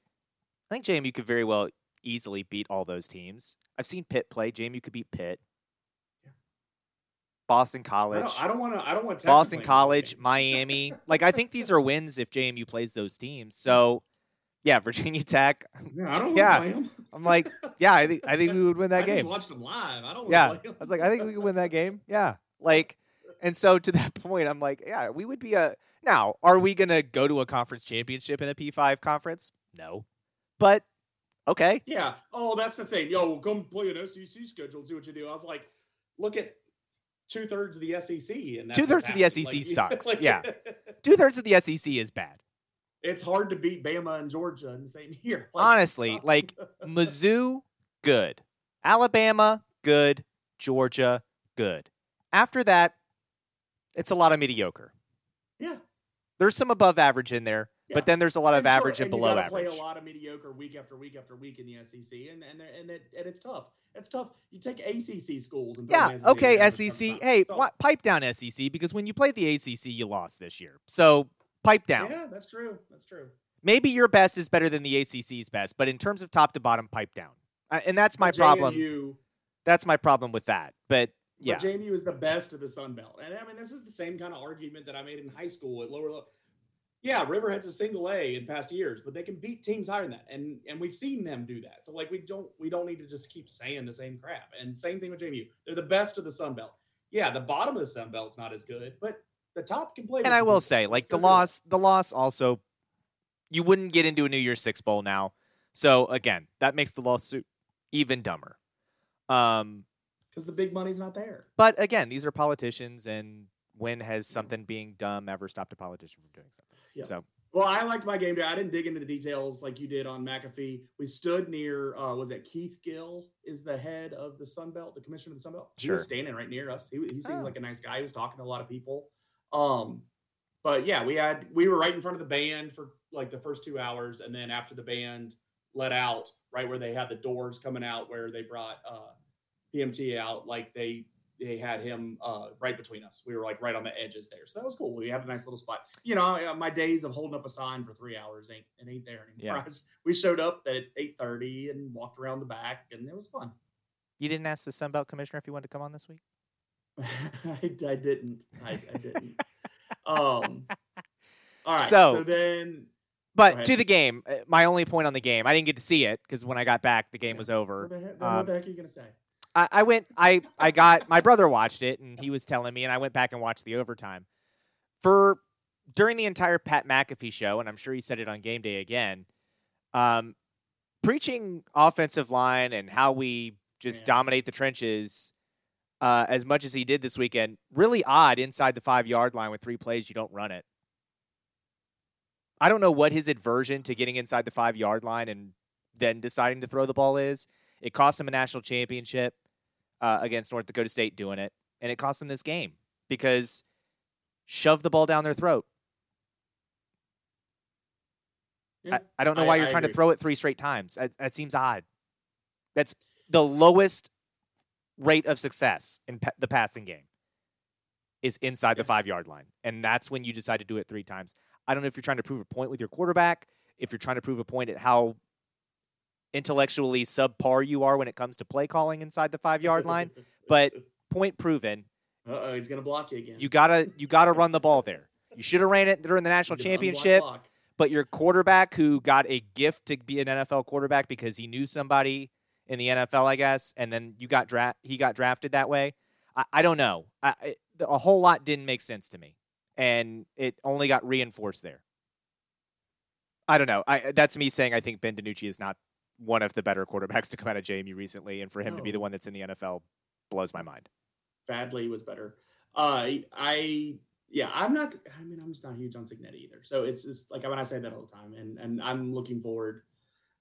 I think JMU could very well easily beat all those teams. I've seen Pitt play. JMU could beat Pitt. Boston College, I don't want to. I don't want to Boston play in the bowl College. Miami. Like I think these are wins if JMU plays those teams. So, yeah, Virginia Tech. Yeah, I don't Yeah. want to play them. I'm like, yeah, I think I think we would win that I game. just watched them live. I don't Yeah. play them. I was like, I think we can win that game. Yeah. Like, and so to that point, I'm like, yeah, we would be a. Now, are we going to go to a conference championship in a P5 conference? No. But, okay. Yeah. Oh, that's the thing. Yo, we'll come play an SEC schedule and see what you do. I was like, look at two thirds of the SEC, and Two-thirds of the. SEC Like, sucks. Yeah. Two thirds of the SEC is bad. it's hard to beat Bama and Georgia in the same year. Like, Honestly, like, Mizzou, good. Alabama, good. Georgia, good. After that, it's a lot of mediocre. yeah. There's some above average in there, Yeah. but then there's a lot of And sure, average and, you below average. Play a lot of mediocre week after week after week in the SEC, and and and, it, and it's tough. It's tough. You take ACC schools and Yeah, them as a okay, SEC. Hey, So- pipe down SEC because when you played the ACC, you lost this year. So pipe down. Yeah, that's true. That's true. Maybe your best is better than the ACC's best, but in terms of top to bottom, pipe down. Uh, and that's my problem. JMU, That's my problem with that. But yeah, But JMU is the best of the Sun Belt. And I mean, this is the same kind of argument that I made in high school at lower level. Yeah, Riverhead's a single A in past years, but they can beat teams higher than that. And and we've seen them do that. So like we don't we don't need to just keep saying the same crap. And same thing with JMU. They're the best of the Sun Belt. Yeah, the bottom of the Sun Belt's not as good, but the top can play. and I will say, like the loss, the loss also, you wouldn't get into a New Year's Six bowl now. So again, that makes the lawsuit even dumber. Um, because the big money's not there. but again, these are politicians, and when has something being dumb ever stopped a politician from doing something? Yeah. So Well, I liked my game day. I didn't dig into the details like you did on McAfee. We stood near, uh, was it Keith Gill is the head of the Sun Belt, the commissioner of the Sun Belt. Sure. He was standing right near us. He, he seemed Oh. like a nice guy. He was talking to a lot of people. Um, but yeah, we had we were right in front of the band for like the first two hours, and then after the band let out, right where they had the doors coming out, where they brought uh, PMT out, like they they had him uh, right between us. We were like right on the edges there, so that was cool. We had a nice little spot. You know, uh, my days of holding up a sign for three hours ain't it ain't there anymore. Yeah. Just- we showed up at eight thirty and walked around the back, and it was fun. you didn't ask the Sun Belt commissioner if he wanted to come on this week. I, I didn't. I, I didn't. um. All right. So- So, then, But to the game, uh, my only point on the game, I didn't get to see it because when I got back, the game Yeah. was what over. the, heck, Um, what the heck are you gonna say? I, I went, I, I got my brother watched it and he was telling me, and I went back and watched the overtime. For during the entire Pat McAfee show, and I'm sure he said it on game day again, um, preaching offensive line and how we just Yeah. dominate the trenches uh, as much as he did this weekend, really odd inside the five yard line with three plays, you don't run it. I don't know what his aversion to getting inside the five yard line and then deciding to throw the ball is. It cost him a national championship uh, against North Dakota State doing it, and it cost them this game because shove the ball down their throat. Yeah. I, I don't know I- why you're I trying to throw it three straight times. That, that seems odd. That's the lowest rate of success in pa- the passing game is inside the five yard line. And that's when you decide to do it three times. I don't know if you're trying to prove a point with your quarterback, if you're trying to prove a point at how intellectually subpar you are when it comes to play calling inside the five yard line. but- Point proven. Uh-oh, he's gonna block you again. You gotta you gotta run the ball there. You should have ran it during the national He's gonna unblock championship. but your quarterback who got a gift to be an NFL quarterback because he knew somebody in the NFL, I guess, and then you got draft he got drafted that way. I, I don't know. I, a whole lot didn't make sense to me, and it only got reinforced there. I don't know. I that's me saying I think Ben DiNucci is not one of the better quarterbacks to come out of JMU recently, and for him to be the one that's in the NFL blows my mind. Fadley was better. Uh, I yeah, I'm not. I mean, I'm just not huge on Cignetti either. So it's just like when I say that all the time, and and I'm looking forward.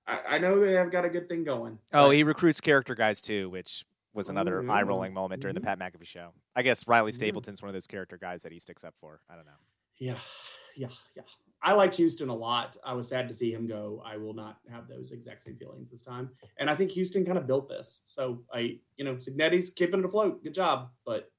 I, I know they have got a good thing going. Oh, he recruits character guys too, which was another Oh, yeah. eye rolling moment during Mhm. the Pat McAfee show. I guess Riley Yeah. Stapleton's one of those character guys that he sticks up for. I don't know. yeah, yeah, yeah. I liked Houston a lot. I was sad to see him go. I will not have those exact same feelings this time. And I think Houston kind of built this. So I, you know, Cignetti's keeping it afloat. Good job, but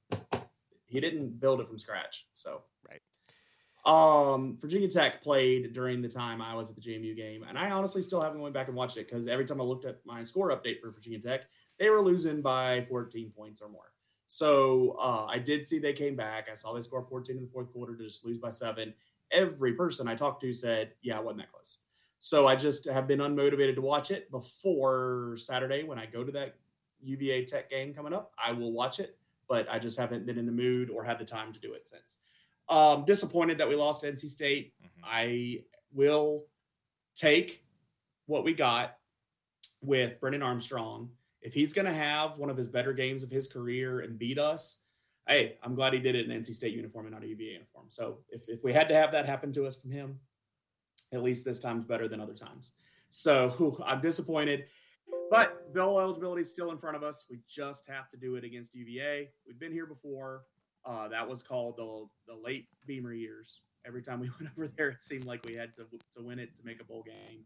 he didn't build it from scratch. So Right. Um, Virginia Tech played during the time I was at the JMU game, and I honestly still haven't went back and watched it because every time I looked at my score update for Virginia Tech, they were losing by 14 points or more. So uh, I did see they came back. I saw they scored 14 in the fourth quarter to just lose by seven. Every person I talked to said, "Yeah, it wasn't that close." So I just have been unmotivated to watch it. Before Saturday, when I go to that UVA Tech game coming up, I will watch it. But I just haven't been in the mood or had the time to do it since. Um, disappointed that we lost to NC State. I will take what we got with Brennan Armstrong. If he's going to have one of his better games of his career and beat us, hey, I'm glad he did it in NC State uniform and not a UVA uniform. So if, if we had to have that happen to us from him, at least this time's better than other times. So whew, I'm disappointed. But bill eligibility is still in front of us. We just have to do it against UVA. We've been here before. Uh, that was called the, the late Beamer years. Every time we went over there, it seemed like we had to, to win it to make a bowl game.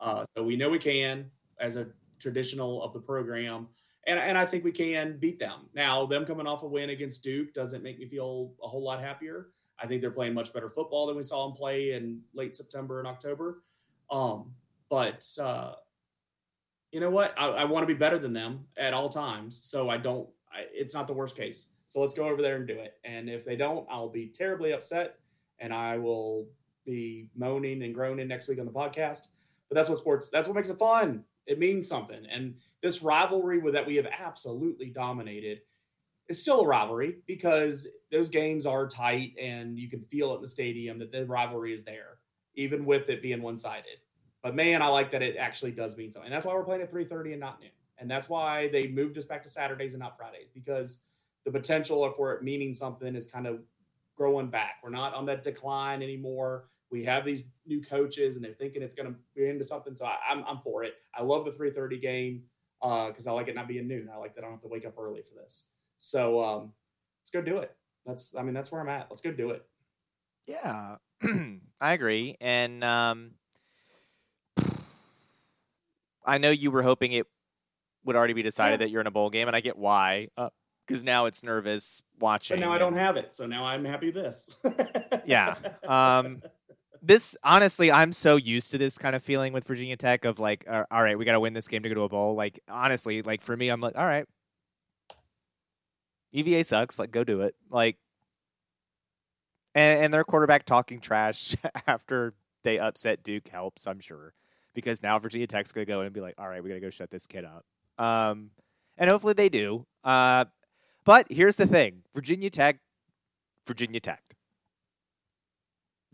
Uh, so we know we can as a traditional of the program. And, and I think we can beat them. Now, them coming off a win against Duke doesn't make me feel a whole lot happier. I think they're playing much better football than we saw them play in late September and October. Um, but uh, you know what? I, I want to be better than them at all times. So I don't. I, it's not the worst case. So let's go over there and do it. And if they don't, I'll be terribly upset, and I will be moaning and groaning next week on the podcast. But that's what sports. That's what makes it fun. It means something. And this rivalry with that we have absolutely dominated is still a rivalry because those games are tight and you can feel it in the stadium that the rivalry is there, even with it being one sided. But man, I like that it actually does mean something. And that's why we're playing at 3:30 and not noon. And that's why they moved us back to Saturdays and not Fridays, because the potential for it meaning something is kind of growing back. We're not on that decline anymore. We have these new coaches and they're thinking it's going to be into something. So I, I'm, I'm for it. I love the 3:30 game because I like it not being noon. I like that I don't have to wake up early for this. So um, let's go do it. That's I mean that's where I'm at. Let's go do it. Yeah, I agree, and um, I know you were hoping it would already be decided Yeah. that you're in a bowl game, and I get why, because now it's nervous watching. But now I don't have it. So now I'm happy this. Yeah. Um, this honestly, I'm so used to this kind of feeling with Virginia Tech of like, all right, we got to win this game to go to a bowl. Like honestly, like for me, I'm like, all right, UVA sucks. Like go do it. Like, and, and their quarterback talking trash after they upset Duke helps, I'm sure, because now Virginia Tech's gonna go and be like, all right, we gotta go shut this kid up. Um, and hopefully they do. Uh, but here's the thing: Virginia Tech, Virginia Tech.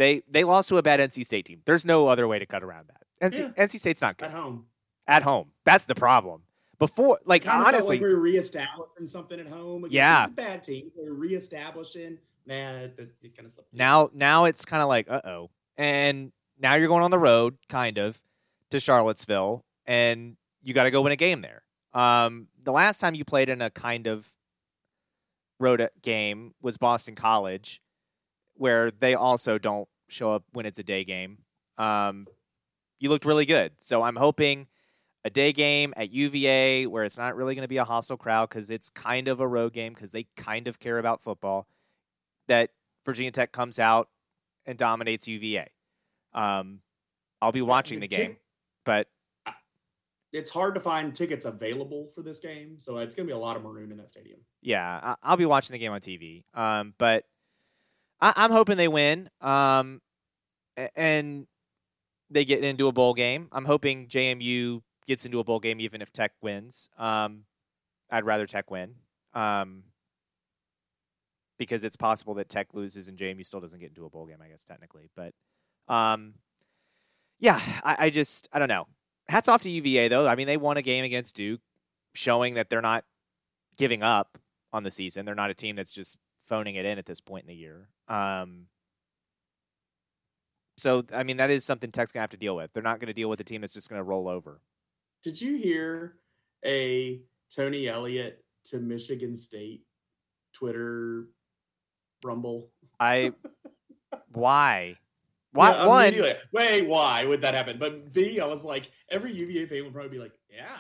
They they lost to a bad NC State team. There's no other way to cut around that. NC, NC State's not good at home. at home. That's the problem. Before, like honestly, like we were reestablishing something at home. Against, Yeah. it's a bad team. We are reestablishing. Nah, it, it kind of slipped. now now it's kind of like uh oh, and now you're going on the road, kind of, to Charlottesville, and you got to go win a game there. Um, the last time you played in a kind of road game was Boston College, where they also don't show up when it's a day game. Um, you looked really good, so I'm hoping a day game at UVA where it's not really going to be a hostile crowd because it's kind of a road game because they kind of care about football. That Virginia Tech comes out and dominates UVA. Um, I'll be watching the game, but it's hard to find tickets available for this game, so it's going to be a lot of maroon in that stadium. Yeah, I- will be watching the game on TV. Um, but I- am hoping they win. Um, and they get into a bowl game. I'm hoping JMU gets into a bowl game even if Tech wins. Um, I'd rather Tech win. Um, because it's possible that Tech loses and JMU still doesn't get into a bowl game, I guess technically. But um, yeah, I, I just I don't know. Hats off to UVA though. I mean, they won a game against Duke, showing that they're not giving up on the season. They're not a team that's just phoning it in at this point in the year. Um, so I mean, that is something Tech's gonna have to deal with. They're not going to deal with a team that's just going to roll over. Did you hear a Tony Elliott to Michigan State Twitter rumble? I why? Why yeah, one? Wait, why would that happen? But B, I was like, every UVA fan would probably be like, "Yeah,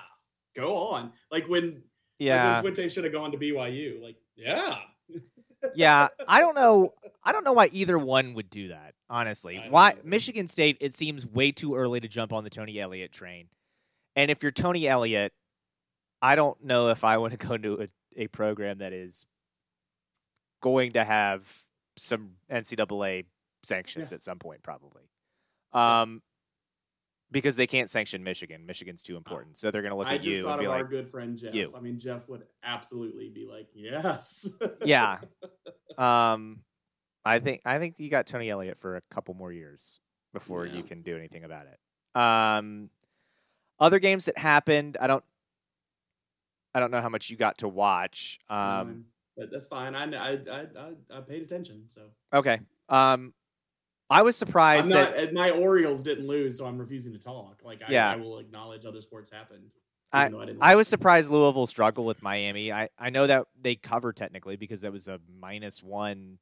go on." Like when, yeah, like when Fuente should have gone to BYU. Like, yeah, yeah. I don't know. I don't know why either one would do that. Honestly, why Michigan State? It seems way too early to jump on the Tony Elliott train. And if you're Tony Elliott, I don't know if I want to go to a, a program that is going to have some NCAA sanctions yeah. at some point, probably. Um, because they can't sanction Michigan. Michigan's too important, so they're going to look I at you. I just thought of our good friend Jeff. You. I mean, Jeff would absolutely be like, "Yes." yeah. Um, I think I think you got Tony Elliott for a couple more years before yeah. you can do anything about it. Um, other games that happened, I don't, I don't know how much you got to watch. Um, but that's fine. I I I I paid attention. So okay. Um, I was surprised not, that my Orioles didn't lose, so I'm refusing to talk. Like, I, yeah. I will acknowledge other sports happened. I, I, I was surprised Louisville struggled with Miami. I, I know that they covered technically because that was a minus one.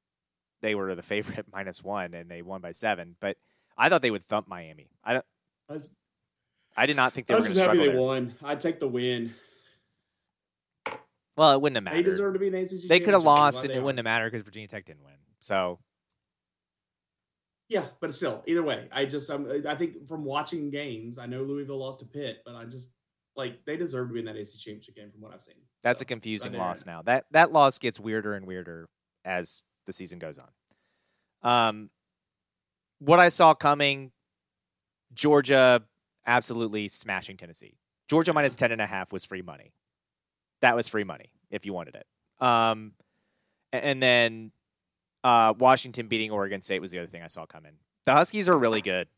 They were the favorite minus one, and they won by seven. But I thought they would thump Miami. I don't. I, was, I did not think they I were going to struggle. They there. won. I'd take the win. Well, it wouldn't have mattered. They deserve to be in the ACC. They could have lost, and it wouldn't have mattered because Virginia Tech didn't win. So yeah, but still, either way, I just um, I think from watching games, I know Louisville lost to Pitt, but I just like they deserve to be in that AC championship game from what I've seen. That's so, a confusing loss now. That that loss gets weirder and weirder as the season goes on. Um, what I saw coming, Georgia absolutely smashing Tennessee. Georgia minus ten and a half was free money. That was free money if you wanted it. Um, and then uh, Washington beating Oregon State was the other thing I saw coming. The Huskies are really good.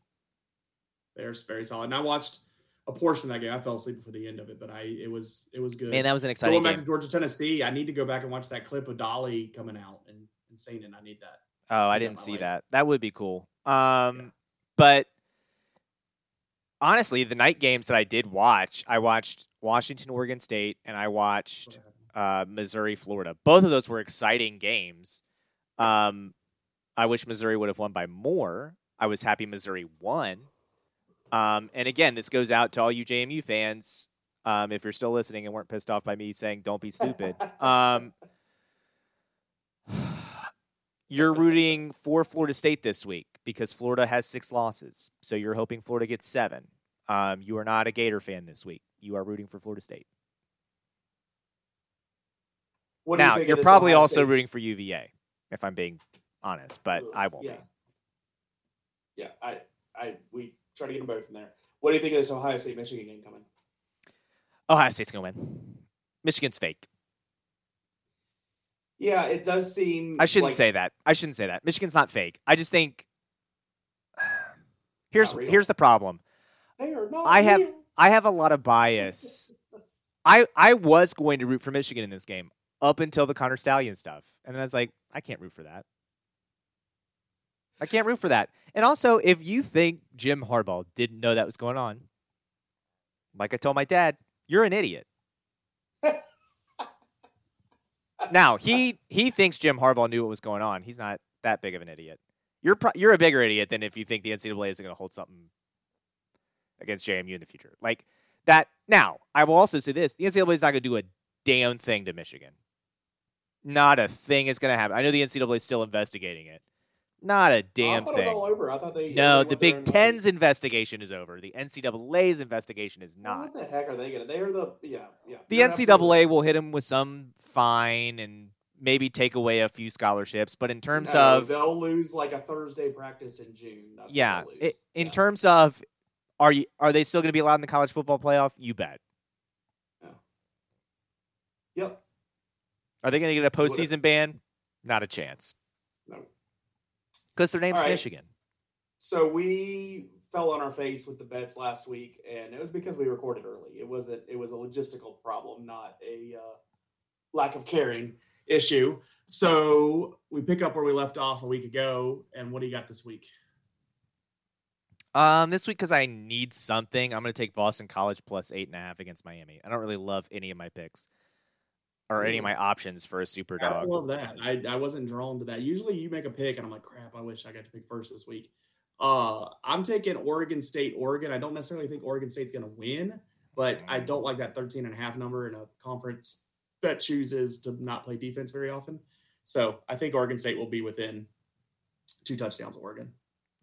They're very solid. And I watched a portion of that game. I fell asleep before the end of it, but I it was it was good. Man, that was an exciting Going back game. to Georgia Tennessee, I need to go back and watch that clip of Dolly coming out and, and saying it. I need that. Oh, I didn't see life. that. That would be cool. Um, yeah. but honestly, the night games that I did watch, I watched Washington, Oregon State, and I watched uh, Missouri, Florida. Both of those were exciting games. Um, I wish Missouri would have won by more. I was happy Missouri won. Um, and again, this goes out to all you JMU fans. Um, if you're still listening and weren't pissed off by me saying "Don't be stupid," um, you're rooting for Florida State this week because Florida has six losses. So you're hoping Florida gets seven. Um, you are not a Gator fan this week. You are rooting for Florida State. What now you are probably also State? rooting for UVA if I'm being honest, but I won't yeah. be. Yeah, I, I, we try to get them both from there. What do you think of this Ohio State Michigan game coming? Ohio State's gonna win. Michigan's fake. Yeah, it does seem. I shouldn't like... say that. I shouldn't say that. Michigan's not fake. I just think. Here's here's the problem. I have. I have a lot of bias. I I was going to root for Michigan in this game up until the Connor Stalions stuff. And then I was like, I can't root for that. I can't root for that. And also, if you think Jim Harbaugh didn't know that was going on, like I told my dad, you're an idiot. now he he thinks Jim Harbaugh knew what was going on. He's not that big of an idiot. You're pro- you're a bigger idiot than if you think the NCAA isn't going to hold something against JMU in the future. Like That now, I will also say this: the NCAA is not going to do a damn thing to Michigan. Not a thing is going to happen. I know the NCAA is still investigating it. Not a damn thing. All over. I thought they. No, the Big Ten's investigation is over. The NCAA's investigation is not. What the heck are they gonna? They are the yeah yeah. The You're absolutely NCAA will hit him with some fine and maybe take away a few scholarships. But in terms No, of they'll lose like a Thursday practice in June. That's yeah, they'll lose. i- in Yeah. terms of are you are they still going to be allowed in the college football playoff? You bet. Yep. Are they going to get a postseason ban? Not a chance. No. Because their name's right. Michigan. So we fell on our face with the bets last week, and it was because we recorded early. It wasn't. It was a logistical problem, not a uh, lack of caring issue. So we pick up where we left off a week ago. And what do you got this week? Um, this week because I need something, I'm going to take Boston College plus eight and a half against Miami. I don't really love any of my picks or any of my options for a super dog. don't love that. I, I wasn't drawn to that. Usually you make a pick, and I'm like, crap. I wish I got to pick first this week. Uh, I'm taking Oregon State, Oregon. I don't necessarily think Oregon State's going to win, but I don't like that 13 and a half number in a conference that chooses to not play defense very often. So I think Oregon State will be within two touchdowns of Oregon.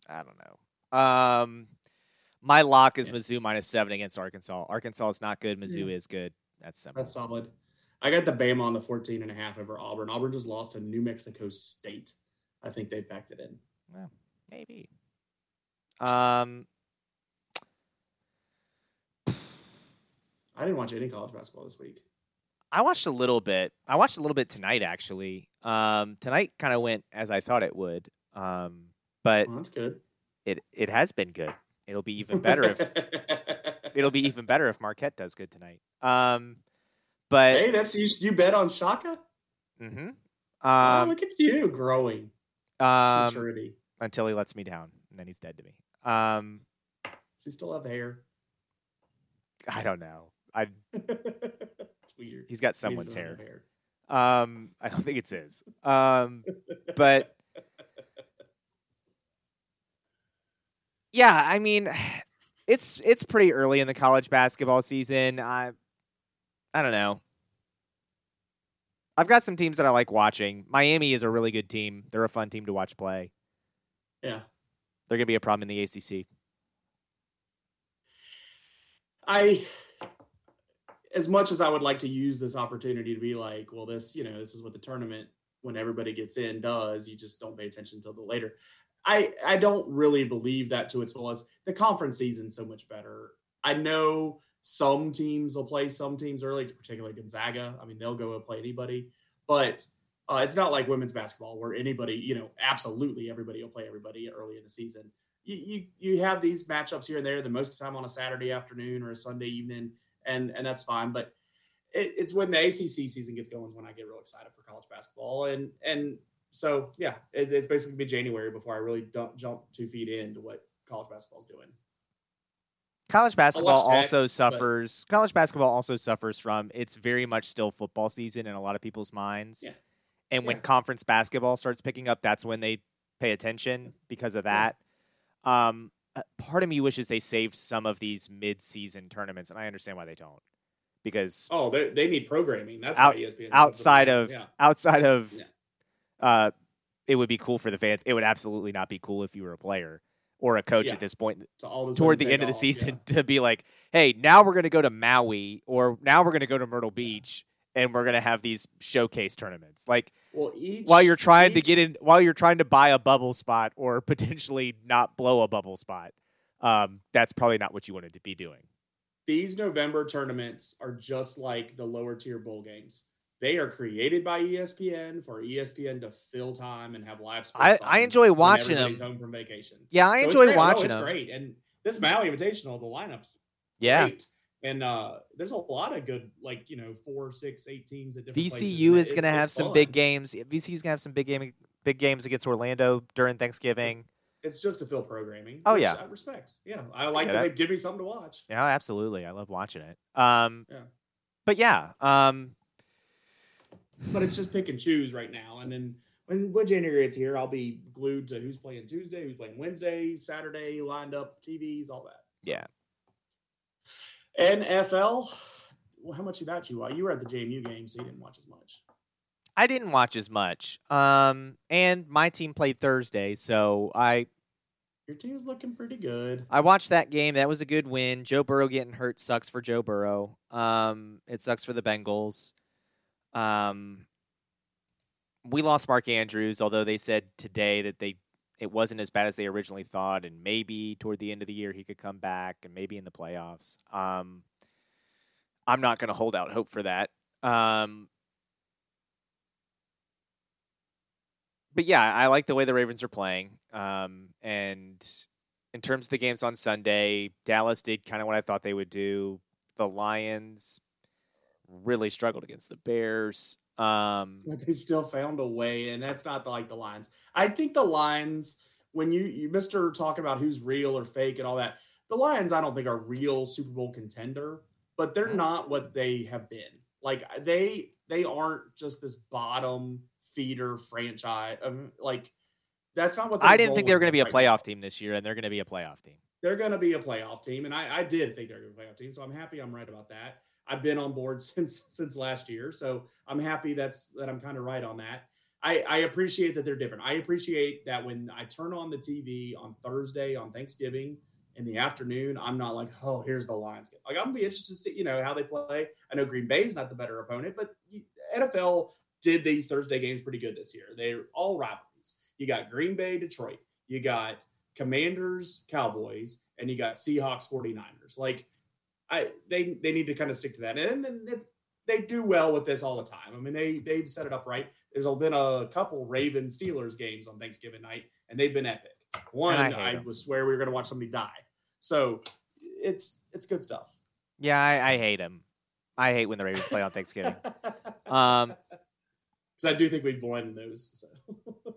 I don't know. Um, my lock is Yeah. Mizzou minus seven against Arkansas. Arkansas is not good. Mizzou Yeah. is good. That's simple. That's solid. I got the Bama on the 14 and a half over Auburn. Auburn just lost to New Mexico State. I think they backed it in. Maybe. Um, I didn't watch any college basketball this week. I watched a little bit. I watched a little bit tonight, actually. Um, tonight kind of went as I thought it would. Um, but Well, that's good. it it has been good. It'll be even better if it'll be even better if Marquette does good tonight. Um, but hey, that's you. You bet on Shaka. Mm-hmm. oh, um, look at you growing um, maturity. until he lets me down, and then he's dead to me. Um, Does he still have hair? I don't know. I it's weird. he's got someone's doesn't have hair. Um, I don't think it's his. Um, but yeah, I mean, it's it's pretty early in the college basketball season. I I don't know. I've got some teams that I like watching. Miami is a really good team. They're a fun team to watch play. Yeah. They're going to be a problem in the ACC. I, as much as I would like to use this opportunity to be like, well, this, you know, this is what the tournament when everybody gets in does. You just don't pay attention until the later. I I don't really believe that to its fullest. The conference season's so much better. I know some teams will play some teams early, particularly Gonzaga. I mean, they'll go and play anybody, but uh, it's not like women's basketball where anybody, you know, absolutely everybody will play everybody early in the season. You, you you have these matchups here and there, the most of the time on a Saturday afternoon or a Sunday evening, and and that's fine. But it, it's when the ACC season gets going is when I get real excited for college basketball, and and so yeah, it, it's basically be January before I really jump two feet into what college basketball is doing. College basketball Tech, also suffers. College basketball also suffers from it's very much still football season in a lot of people's minds. Yeah. And when conference basketball starts picking up, that's when they pay attention because of that. Um, uh, part of me wishes they saved some of these mid-season tournaments, and I understand why they don't. Because Oh, they, they need programming. That's Out- outside of yeah. outside of, Yeah. uh, it would be cool for the fans. It would absolutely not be cool if you were a player or a coach Yeah. at this point So toward the end of the off, season to be like, hey, now we're going to go to Maui or now we're going to go to Myrtle Beach and we're going to have these showcase tournaments. Like Well, each while you're trying to get in, while you're trying to buy a bubble spot or potentially not blow a bubble spot, um, that's probably not what you wanted to be doing. these November tournaments are just like the lower tier bowl games. They are created by ESPN for ESPN to fill time and have live sports. I, I enjoy watching them. home from vacation. Yeah, I So enjoy. Oh, watching them. Great, and this Maui Invitational, the lineups Yeah, great. And uh, there's a lot of good, like you know, four, six, eight teams at different places, VCU is going to have some fun. big games. VCU is going to have some big game, big games against Orlando during Thanksgiving. It's just to fill programming. Oh, yeah. I respect. Yeah, I like Yeah, that that- they give me something to watch. Yeah, absolutely. I love watching it. Um, Yeah. but yeah, um, But it's just pick and choose right now. And then when when January gets here, I'll be glued to who's playing Tuesday, who's playing Wednesday, Saturday, lined up TVs, all that. yeah. NFL. Well, how much of that you watch? You were at the JMU game, so you didn't watch as much. I didn't watch as much. Um, and my team played Thursday, so I Your team's looking pretty good. I watched that game. That was a good win. Joe Burrow getting hurt sucks for Joe Burrow. Um, it sucks for the Bengals. Um, we lost Mark Andrews, although they said today that they it wasn't as bad as they originally thought, and maybe toward the end of the year he could come back, and maybe in the playoffs. Um, I'm not going to hold out hope for that. Um, but yeah, I like the way the Ravens are playing. Um, and in terms of the games on Sunday, Dallas did kind of what I thought they would do. The Lions really struggled against the Bears. Um, but they still found a way, and that's not like the Lions. I think the Lions, when you you Mister talking about who's real or fake and all that, the Lions I don't think are real Super Bowl contender, but they're not what they have been. Like they they aren't just this bottom feeder franchise. Um, like that's not what I didn't think they were going to be a playoff team this year, and they're going to be a playoff team. They're going to be a playoff team, and I, I did think they're going to be a playoff team, so I'm happy I'm right about that. I've been on board since since last year, so I'm happy that's that I'm kind of right on that. I, I appreciate that they're different. I appreciate that when I turn on the TV on Thursday on Thanksgiving in the afternoon, I'm not like, oh, here's the Lions. Like I'm gonna be interested to see, you know, how they play. I know Green Bay's not the better opponent, but NFL did these Thursday games pretty good this year. They're all rivalries. You got Green Bay, Detroit. You got Commanders, Cowboys, and you got Seahawks, 49ers. Like I they they need to kind of stick to that. And, and if they do well with this all the time. I mean, they they've set it up right. There's been a couple Raven Steelers games on Thanksgiving night, and they've been epic. One, I, I was swear we were going to watch somebody die. So it's it's good stuff. Yeah, I, I hate him. I hate when the Ravens play on Thanksgiving. um, because I do think we've won those. So.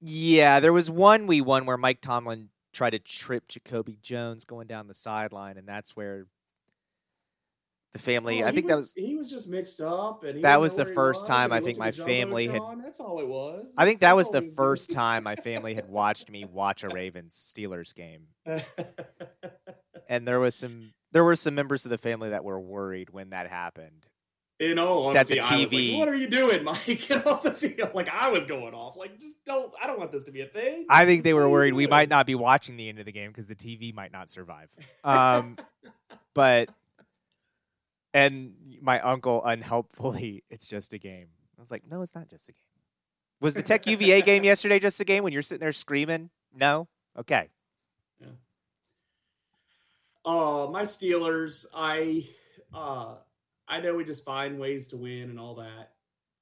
yeah, there was one we won where Mike Tomlin tried to trip Jacoby Jones going down the sideline, and that's where the family. Oh, I think was, that was he was just mixed up, and that was the first was, time I think my family had. That's all it was. I think that was the first time my family had watched me watch a Ravens Steelers game, and there was some there were some members of the family that were worried when that happened in all honesty, I was like, "What are you doing, Mike? Get off the field!" Like I was going off. Like, just don't. I don't want this to be a thing. I think they were worried we might not be watching the end of the game because the TV might not survive. Um, but and my uncle unhelpfully, it's just a game. I was like, no, it's not just a game. Was the Tech UVA game yesterday just a game when you're sitting there screaming? No. Okay. Yeah. Uh, my Steelers. I uh I know we just find ways to win and all that.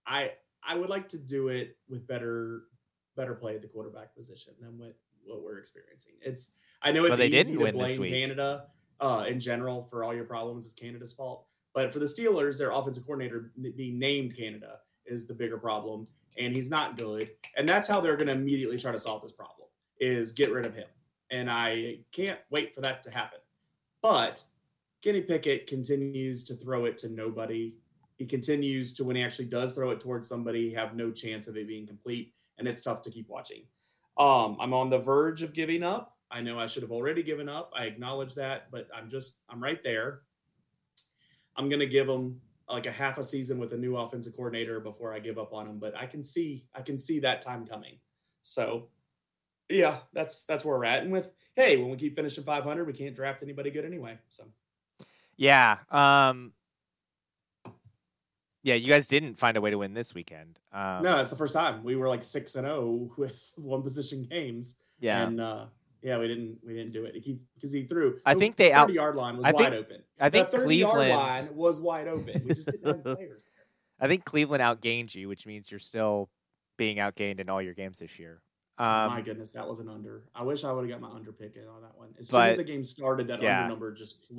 I I would like to do it with better better play at the quarterback position than what what we're experiencing. It's I know it's easy to blame Canada uh, in general for all your problems. It's Canada's fault, but for the Steelers, their offensive coordinator being named Canada is the bigger problem, and he's not good. And that's how they're going to immediately try to solve this problem: is get rid of him. And I can't wait for that to happen. But Kenny Pickett continues to throw it to nobody. He continues to, when he actually does throw it towards somebody, have no chance of it being complete, and it's tough to keep watching. Um, I'm on the verge of giving up. I know I should have already given up. I acknowledge that, but I'm just I'm right there. I'm gonna give him like a half a season with a new offensive coordinator before I give up on him. But I can see I can see that time coming. So yeah, that's that's where we're at. And with hey, when we keep finishing 500, we can't draft anybody good anyway. So yeah. Um, yeah, you guys didn't find a way to win this weekend. Um, no, it's the first time we were like six and zero oh with one position games. Yeah, and uh, yeah, we didn't we didn't do it because he, he, threw. I think they out yard line was I wide think, open. I think the 30 Cleveland line was wide open. We just didn't have players. I think Cleveland outgained you, which means you're still being outgained in all your games this year. Um, my goodness, that was an under. I wish I would have got my under pick in on that one. As but, soon as the game started, that yeah. under number just flew